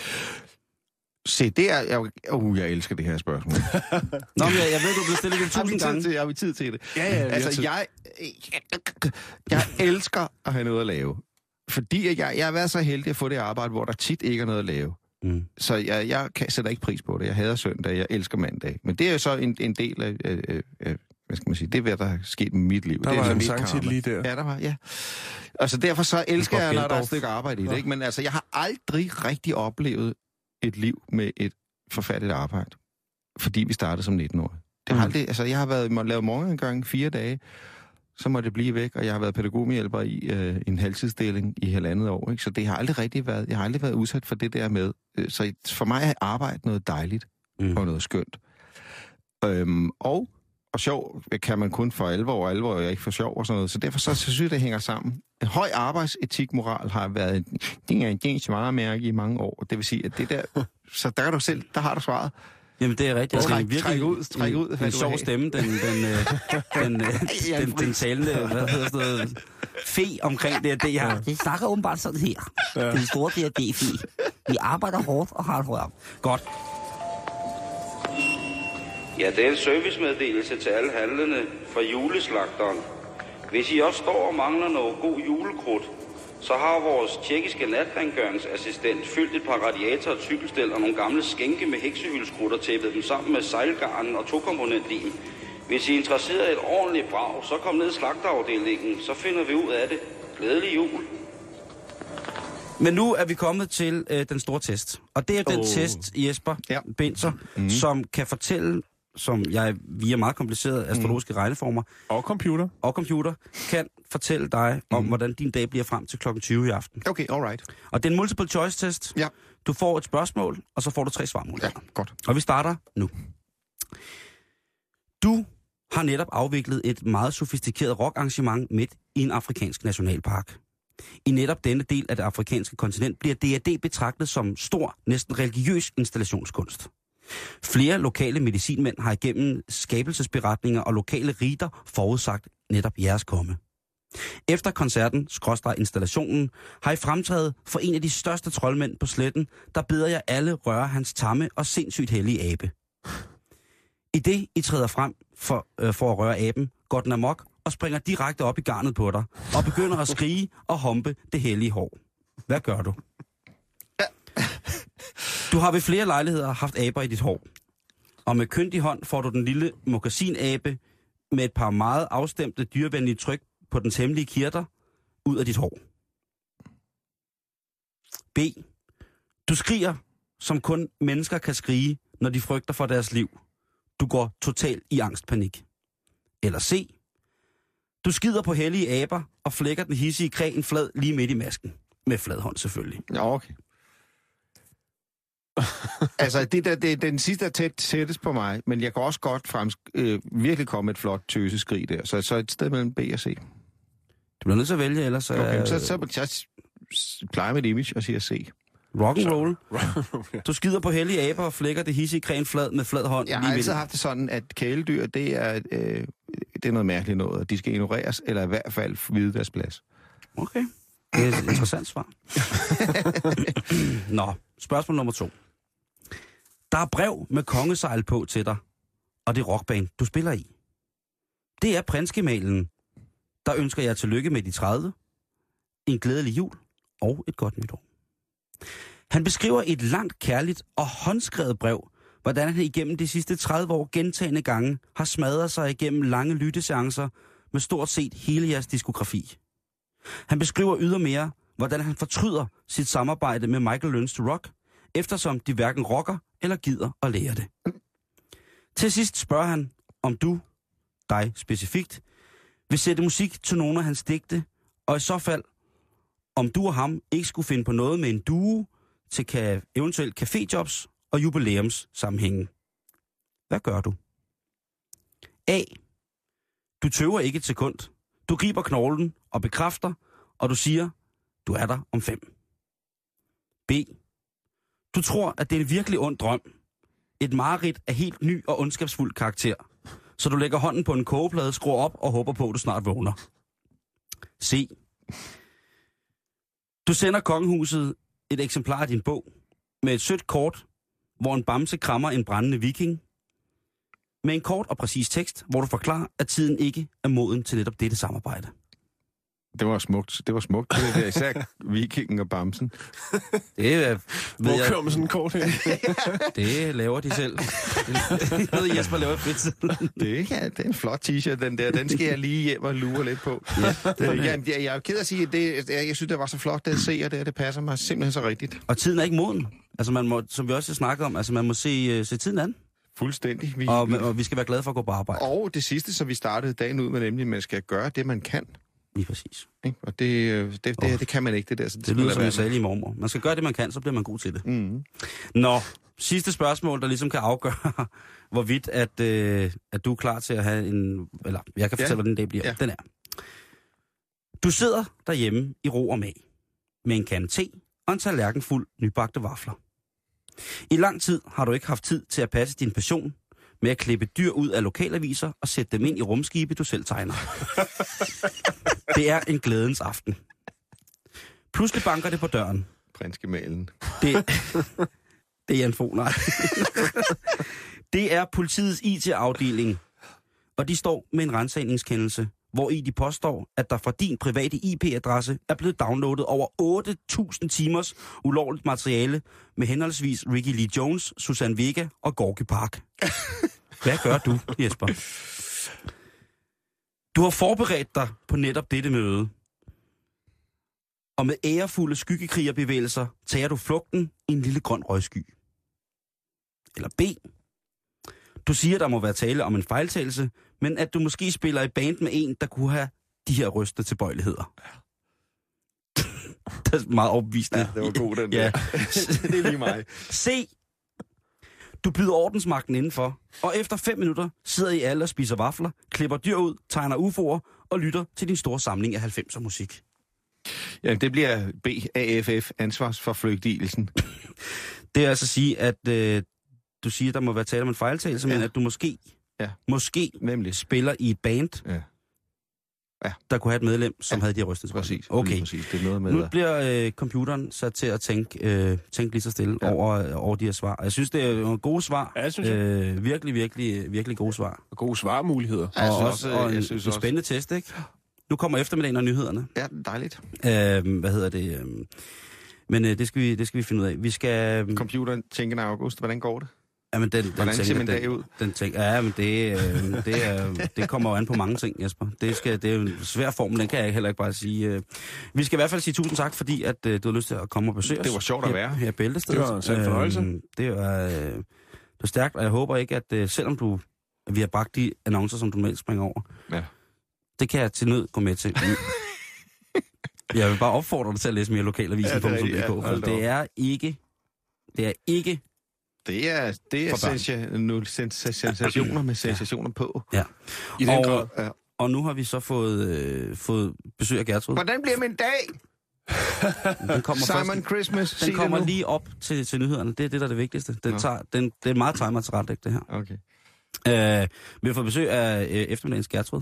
Se, det er... Jeg, uh, jeg elsker det her spørgsmål. Nå, men jeg, jeg ved, du bliver stillet det Har tusind gange. til, har vi tid til det? Ja, ja, har Altså, tid. jeg, jeg elsker at have noget at lave. Fordi jeg, jeg har været så heldig at få det arbejde, hvor der tit ikke er noget at lave. Mm. Så jeg, jeg kan, sætter ikke pris på det. Jeg hader søndag, jeg elsker mandag. Men det er jo så en, en del af, af, af, hvad skal man sige, det er, hvad der er sket i mit liv. Der det er var en sangtitel lige der. Ja, der var, ja. Altså derfor så elsker jeg, når der er et stykke arbejde i det. Ikke? Men altså, jeg har aldrig rigtig oplevet et liv med et forfærdeligt arbejde. Fordi vi startede som 19-årig. Det har Mm. aldrig, altså, jeg har været, måtte lave morgengang fire dage, så må det blive væk, og jeg har været pædagogmedhjælper i øh, en halvtidsstilling i halvandet år. Ikke? Så det har aldrig rigtig været, jeg har aldrig været udsat for det der med. Øh, Så for mig er arbejde noget dejligt Mm. og noget skønt. Øhm, og, og sjov kan man kun for alvor, og alvor er ikke for sjov og sådan noget. Så derfor så, så synes jeg, det hænger sammen. En høj arbejdsetik, moral har været en, det er en gængs varemærke i mange år. Det vil sige, at det der... Så der er du selv, der har du svaret. Jamen, det er rigtigt. Træk- Det er træk ud, træk ud, En du sjov stemme, den, den, øh, den, øh, Ja, den, den talende, hvad hedder sådan noget, fe omkring det, det her. Det snakker åbenbart sådan her. Ja. Den store DRG-fe. Vi arbejder hårdt og har et program. Godt. Ja, det er en servicemeddelelse til alle handlende fra juleslagteren. Hvis I også står og mangler noget god julekrudt, så har vores tjekkiske natrengøringsassistent fyldt et par radiatorer, et cykelstel og nogle gamle skænke med heksehylskrudt og tæppet dem sammen med sejlgarn og tokomponentlim. Hvis I er interesseret i et ordentligt brag, så kom ned i slagterafdelingen, så finder vi ud af det. Glædelig jul. Men nu er vi kommet til øh, den store test. Og det er den Åh. test, Jesper Ja. Binser, mm. som kan fortælle, som jeg via meget komplicerede astrologiske regneformer Og computer. og computer, kan fortælle dig om, hvordan din dag bliver frem til kl. 20 i aften. Okay, alright. Og det er en multiple choice test. Ja. Du får et spørgsmål, og så får du tre svarmuligheder. Ja, godt. Og vi starter nu. Du har netop afviklet et meget sofistikeret rockarrangement midt i en afrikansk nationalpark. I netop denne del af det afrikanske kontinent bliver D&D betragtet som stor, næsten religiøs installationskunst. Flere lokale medicinmænd har igennem skabelsesberetninger og lokale riter forudsagt netop jeres komme. Efter koncerten, skråstrej installationen, har I fremtrædet for en af de største troldmænd på sletten, der beder jer alle røre hans tamme og sindssygt hellige abe. I det, I træder frem for, øh, for at røre aben, går den amok og springer direkte op i garnet på dig, og begynder at skrige og humpe det hellige hår. Hvad gør du? Du har ved flere lejligheder haft aber i dit hår. Og med kyndig hånd får du den lille mokassinabe med et par meget afstemte dyrevenlige tryk på den hemmelige kirter ud af dit hår. B. Du skriger, som kun mennesker kan skrige, når de frygter for deres liv. Du går totalt i angstpanik. Eller C. Du skider på hellige aber og flækker den hissige kræn flad lige midt i masken. Med flad hånd selvfølgelig. Ja, okay. altså, det der, det, den sidste er tæt tættest på mig, men jeg kan også godt frems, øh, virkelig komme et flot tøseskrig der. Så, så et sted mellem B og C. Du bliver nødt til at vælge, ellers... Okay, øh, så, så, så, så plejer mit image og siger C. Rock and roll. Du skider på hellige aber og flækker det hisse i kren flad med flad hånd. Jeg har altid haft det sådan, at kæledyr, det er, øh, det er noget mærkeligt noget, og de skal ignoreres, eller i hvert fald vide deres plads. Okay. Det er et interessant svar. Nå, spørgsmål nummer to. Der er brev med kongesejl på til dig, og det rockband, du spiller i. Det er prinsgemalen, der ønsker jeg tillykke med de 30, en glædelig jul og et godt nytår. Han beskriver et langt, kærligt og håndskrevet brev, hvordan han igennem de sidste 30 år gentagende gange har smadret sig igennem lange lytteseancer med stort set hele jeres diskografi. Han beskriver ydermere, hvordan han fortryder sit samarbejde med Michael Learns to Rock, eftersom de hverken rocker eller gider at lære det. Til sidst spørger han, om du, dig specifikt, vil sætte musik til nogle af hans digte, og i så fald, om du og ham ikke skulle finde på noget med en duo til ka- eventuelt caféjobs og jubilæums sammenhænge. Hvad gør du? A. Du tøver ikke et sekund. Du griber knoglen og bekræfter, og du siger, du er der om fem. B. Du tror, at det er en virkelig ond drøm. Et mareridt af helt ny og ondskabsfuld karakter. Så du lægger hånden på en kogeplade, skruer op og håber på, at du snart vågner. C. Du sender kongehuset et eksemplar af din bog med et sødt kort, hvor en bamse krammer en brændende viking. Med en kort og præcis tekst, hvor du forklarer, at tiden ikke er moden til netop dette samarbejde. Det var smukt. Det var smukt. Det der, især vikingen og bamsen. Det, er, ved Hvor jeg, kører man sådan en kort hen? det laver de selv. Det er noget, Jesper laver i fritiden. Det er, det er en flot t-shirt, den der. Den skal jeg lige hjem og lure lidt på. Ja, Det, jeg, jeg, jeg er ked af at sige, at det, jeg, jeg synes, det var så flot, det at se, og det, det passer mig simpelthen så rigtigt. Og tiden er ikke moden. Altså man må, som vi også har snakket om, altså man må se, øh, se tiden an. Fuldstændig. Vi, Og, og vi skal være glade for at gå på arbejde. og det sidste, som vi startede dagen ud med, nemlig, at man skal gøre det, man kan. Lige præcis. Ikke? Og det, øh, det, det, det kan man ikke, det der. Så Det lyder som lige i mormor. Man skal gøre det, man kan, så bliver man god til det. Mm. Nå, sidste spørgsmål, der ligesom kan afgøre, hvorvidt at, øh, at du er klar til at have en... Eller, jeg kan fortælle, Ja. hvordan dag bliver. Ja. Den er. Du sidder derhjemme i ro og mag, med en kande te og en tallerken fuld nybagte vafler. I lang tid har du ikke haft tid til at passe din passion med at klippe dyr ud af lokalaviser og sætte dem ind i rumskibe, du selv tegner. Det er en glædens aften. Pludselig banker det på døren. Prinsgemalen. Det, det er Jan Fogh, nej. det er politiets IT-afdeling, og de står med en rensagningskendelse, hvor i de påstår, at der fra din private IP-adresse er blevet downloadet over 8.000 timers ulovligt materiale med henholdsvis Ricky Lee Jones, Susan Vega og Gorky Park. Hvad gør du, Jesper? Du har forberedt dig på netop dette møde. Og med ærefulde skyggekrigerbevægelser tager du flugten i en lille grøn røgsky. Eller B. Du siger, der må være tale om en fejltagelse, men at du måske spiller i band med en, der kunne have de her rystende tilbøjeligheder. det er meget overbevisende. Ja, det var god, den Ja. der. det er lige mig. C. Du byder ordensmagten indenfor, og efter fem minutter sidder I alle og spiser vafler, klipper dyr ud, tegner UFO'er og lytter til din store samling af 90'er musik. Ja, det bliver BAFF, ansvarsforflygtigelsen. Det er altså at sige, at øh, du siger, der må være tale om en fejltagelse, ja. men at du måske, Ja. måske Nemlig. spiller i et band, Ja. Ja. der kunne have et medlem, som Ja, havde de rystelser. Præcis. Okay. Præcis. Det er noget med... Nu bliver øh, computeren sat til at tænke, øh, tænke lige så stille ja. Over, over de her svar. Jeg synes, det er nogle gode svar. Ja, det synes jeg. Øh, virkelig, virkelig, virkelig gode svar. Og gode svarmuligheder. Ja, jeg og synes også også, og jeg en, synes en også- spændende test, ikke? Nu kommer eftermiddagen og nyhederne. Ja, dejligt. Øh, hvad hedder det? Øh, men øh, det, skal vi, det skal vi finde ud af. Vi skal... Øh, Computeren tænker august. Hvordan går det? Jamen, den, den Hvordan ser tænker- min dag ud? Den tænker, ja, men det, øh, det, er, det kommer jo an på mange ting, Jesper. Det, skal, det er en svær formel, den kan jeg heller ikke bare sige. øh. Vi skal i hvert fald sige tusind tak, fordi at, øh, du har lyst til at komme og besøge os. Det var sjovt at her, være. Her i Bæltestedet. Det var en sand fornøjelse. Øhm, det var, øh, det var stærkt, og jeg håber ikke, at øh, selvom du, at vi har bragt de annoncer, som du normalt springer over, Ja. det kan jeg til nød gå med til. jeg vil bare opfordre dig til at læse mere lokalavisen Ja, det er ja. for det er ikke, det er ikke Det er, det er sensa- nu- sens- sensationer med sensationer på. Ja. I den Og- grad. Ja. Og nu har vi så fået, øh, fået besøg af Gertrud. Hvordan bliver min dag? Den kommer, Simon først, Christmas, den kommer lige op til, til nyhederne. Det er det, der er det vigtigste. Den Nå. tager, den, det er meget timer til ret, det her. Okay. Øh, vi har fået besøg af øh, eftermiddagens Gertrud.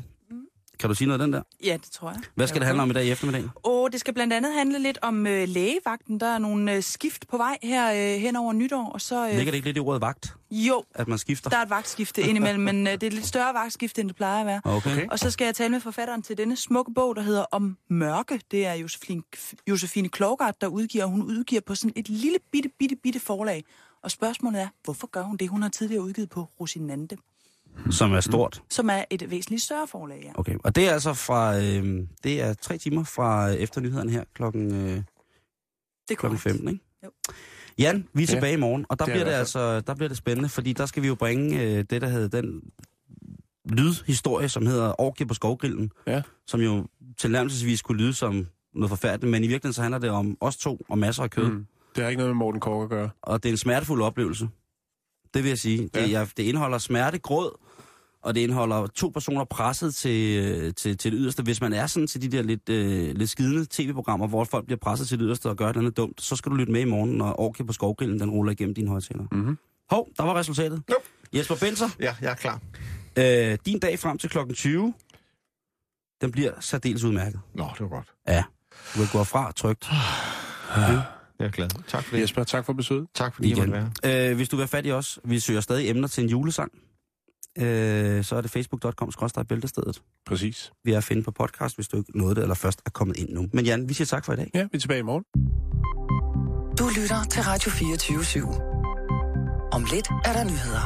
Kan du sige noget af den der? Ja, det tror jeg. Hvad skal det handle om i dag i eftermiddag? Og det skal blandt andet handle lidt om øh, lægevagten. Der er nogle øh, skift på vej her øh, hen over nytår. Og så, øh, Ligger det ikke lidt i ordet vagt, Jo, at man skifter? der er et vagtskifte indimellem, men øh, det er et lidt større vagtskifte, end det plejer at være. Okay. okay. Og så skal jeg tale med forfatteren til denne smukke bog, der hedder Om mørke. Det er Josefine, Josefine Klogart, der udgiver. Hun udgiver på sådan et lille bitte, bitte, bitte forlag. Og spørgsmålet er, hvorfor gør hun det? Hun har tidligere udgivet på Rosinante, Som er stort. som er et væsentligt større forlag. Ja. Okay. Og det er altså fra... Øh, det er tre timer fra efter nyhederne her klokken, øh, Det er klokken korrekt. 15, ikke? Jo. Jan, vi er Ja. tilbage i morgen, og der Det er bliver det altså der bliver det spændende, fordi der skal vi jo bringe øh, det, der hedder den lydhistorie, som hedder Orgie på skovgrillen, Ja. som jo tilnærmelsesvis kunne lyde som noget forfærdeligt, men i virkeligheden så handler det om os to og masser af kød, mm. Mm. Det har ikke noget med Morten Kork at gøre. og det er en smertefuld oplevelse. Det vil jeg sige. Det, Ja. jeg, det indeholder smerte, gråd, og det indeholder to personer presset til, øh, til, til det yderste. Hvis man er sådan til de der lidt, øh, lidt skidende tv-programmer, hvor folk bliver presset til det yderste og gør noget dumt, så skal du lytte med i morgen, når Orke på skovgrillen den ruller igennem dine højtaler. Mhm. Hov, der var resultatet. Jo. Jesper Benser, Ja, jeg er klar. øh, din dag frem til klokken 20, den bliver særdeles udmærket. Nå, det var godt. Ja, du kan gå fra trygt. Jeg er glad. Tak for det. Jesper, tak for besøget. Tak fordi Igen. måtte være. Øh, hvis du vil have fat i os, vi søger stadig emner til en julesang, øh, så er det facebook.com bæltestedet. Præcis. Vi er at finde på podcast, hvis du ikke nåede det, eller først er kommet ind nu. Men Jan, vi siger tak for i dag. Ja, vi er tilbage i morgen. Du lytter til Radio 24 /7. Om lidt er der nyheder.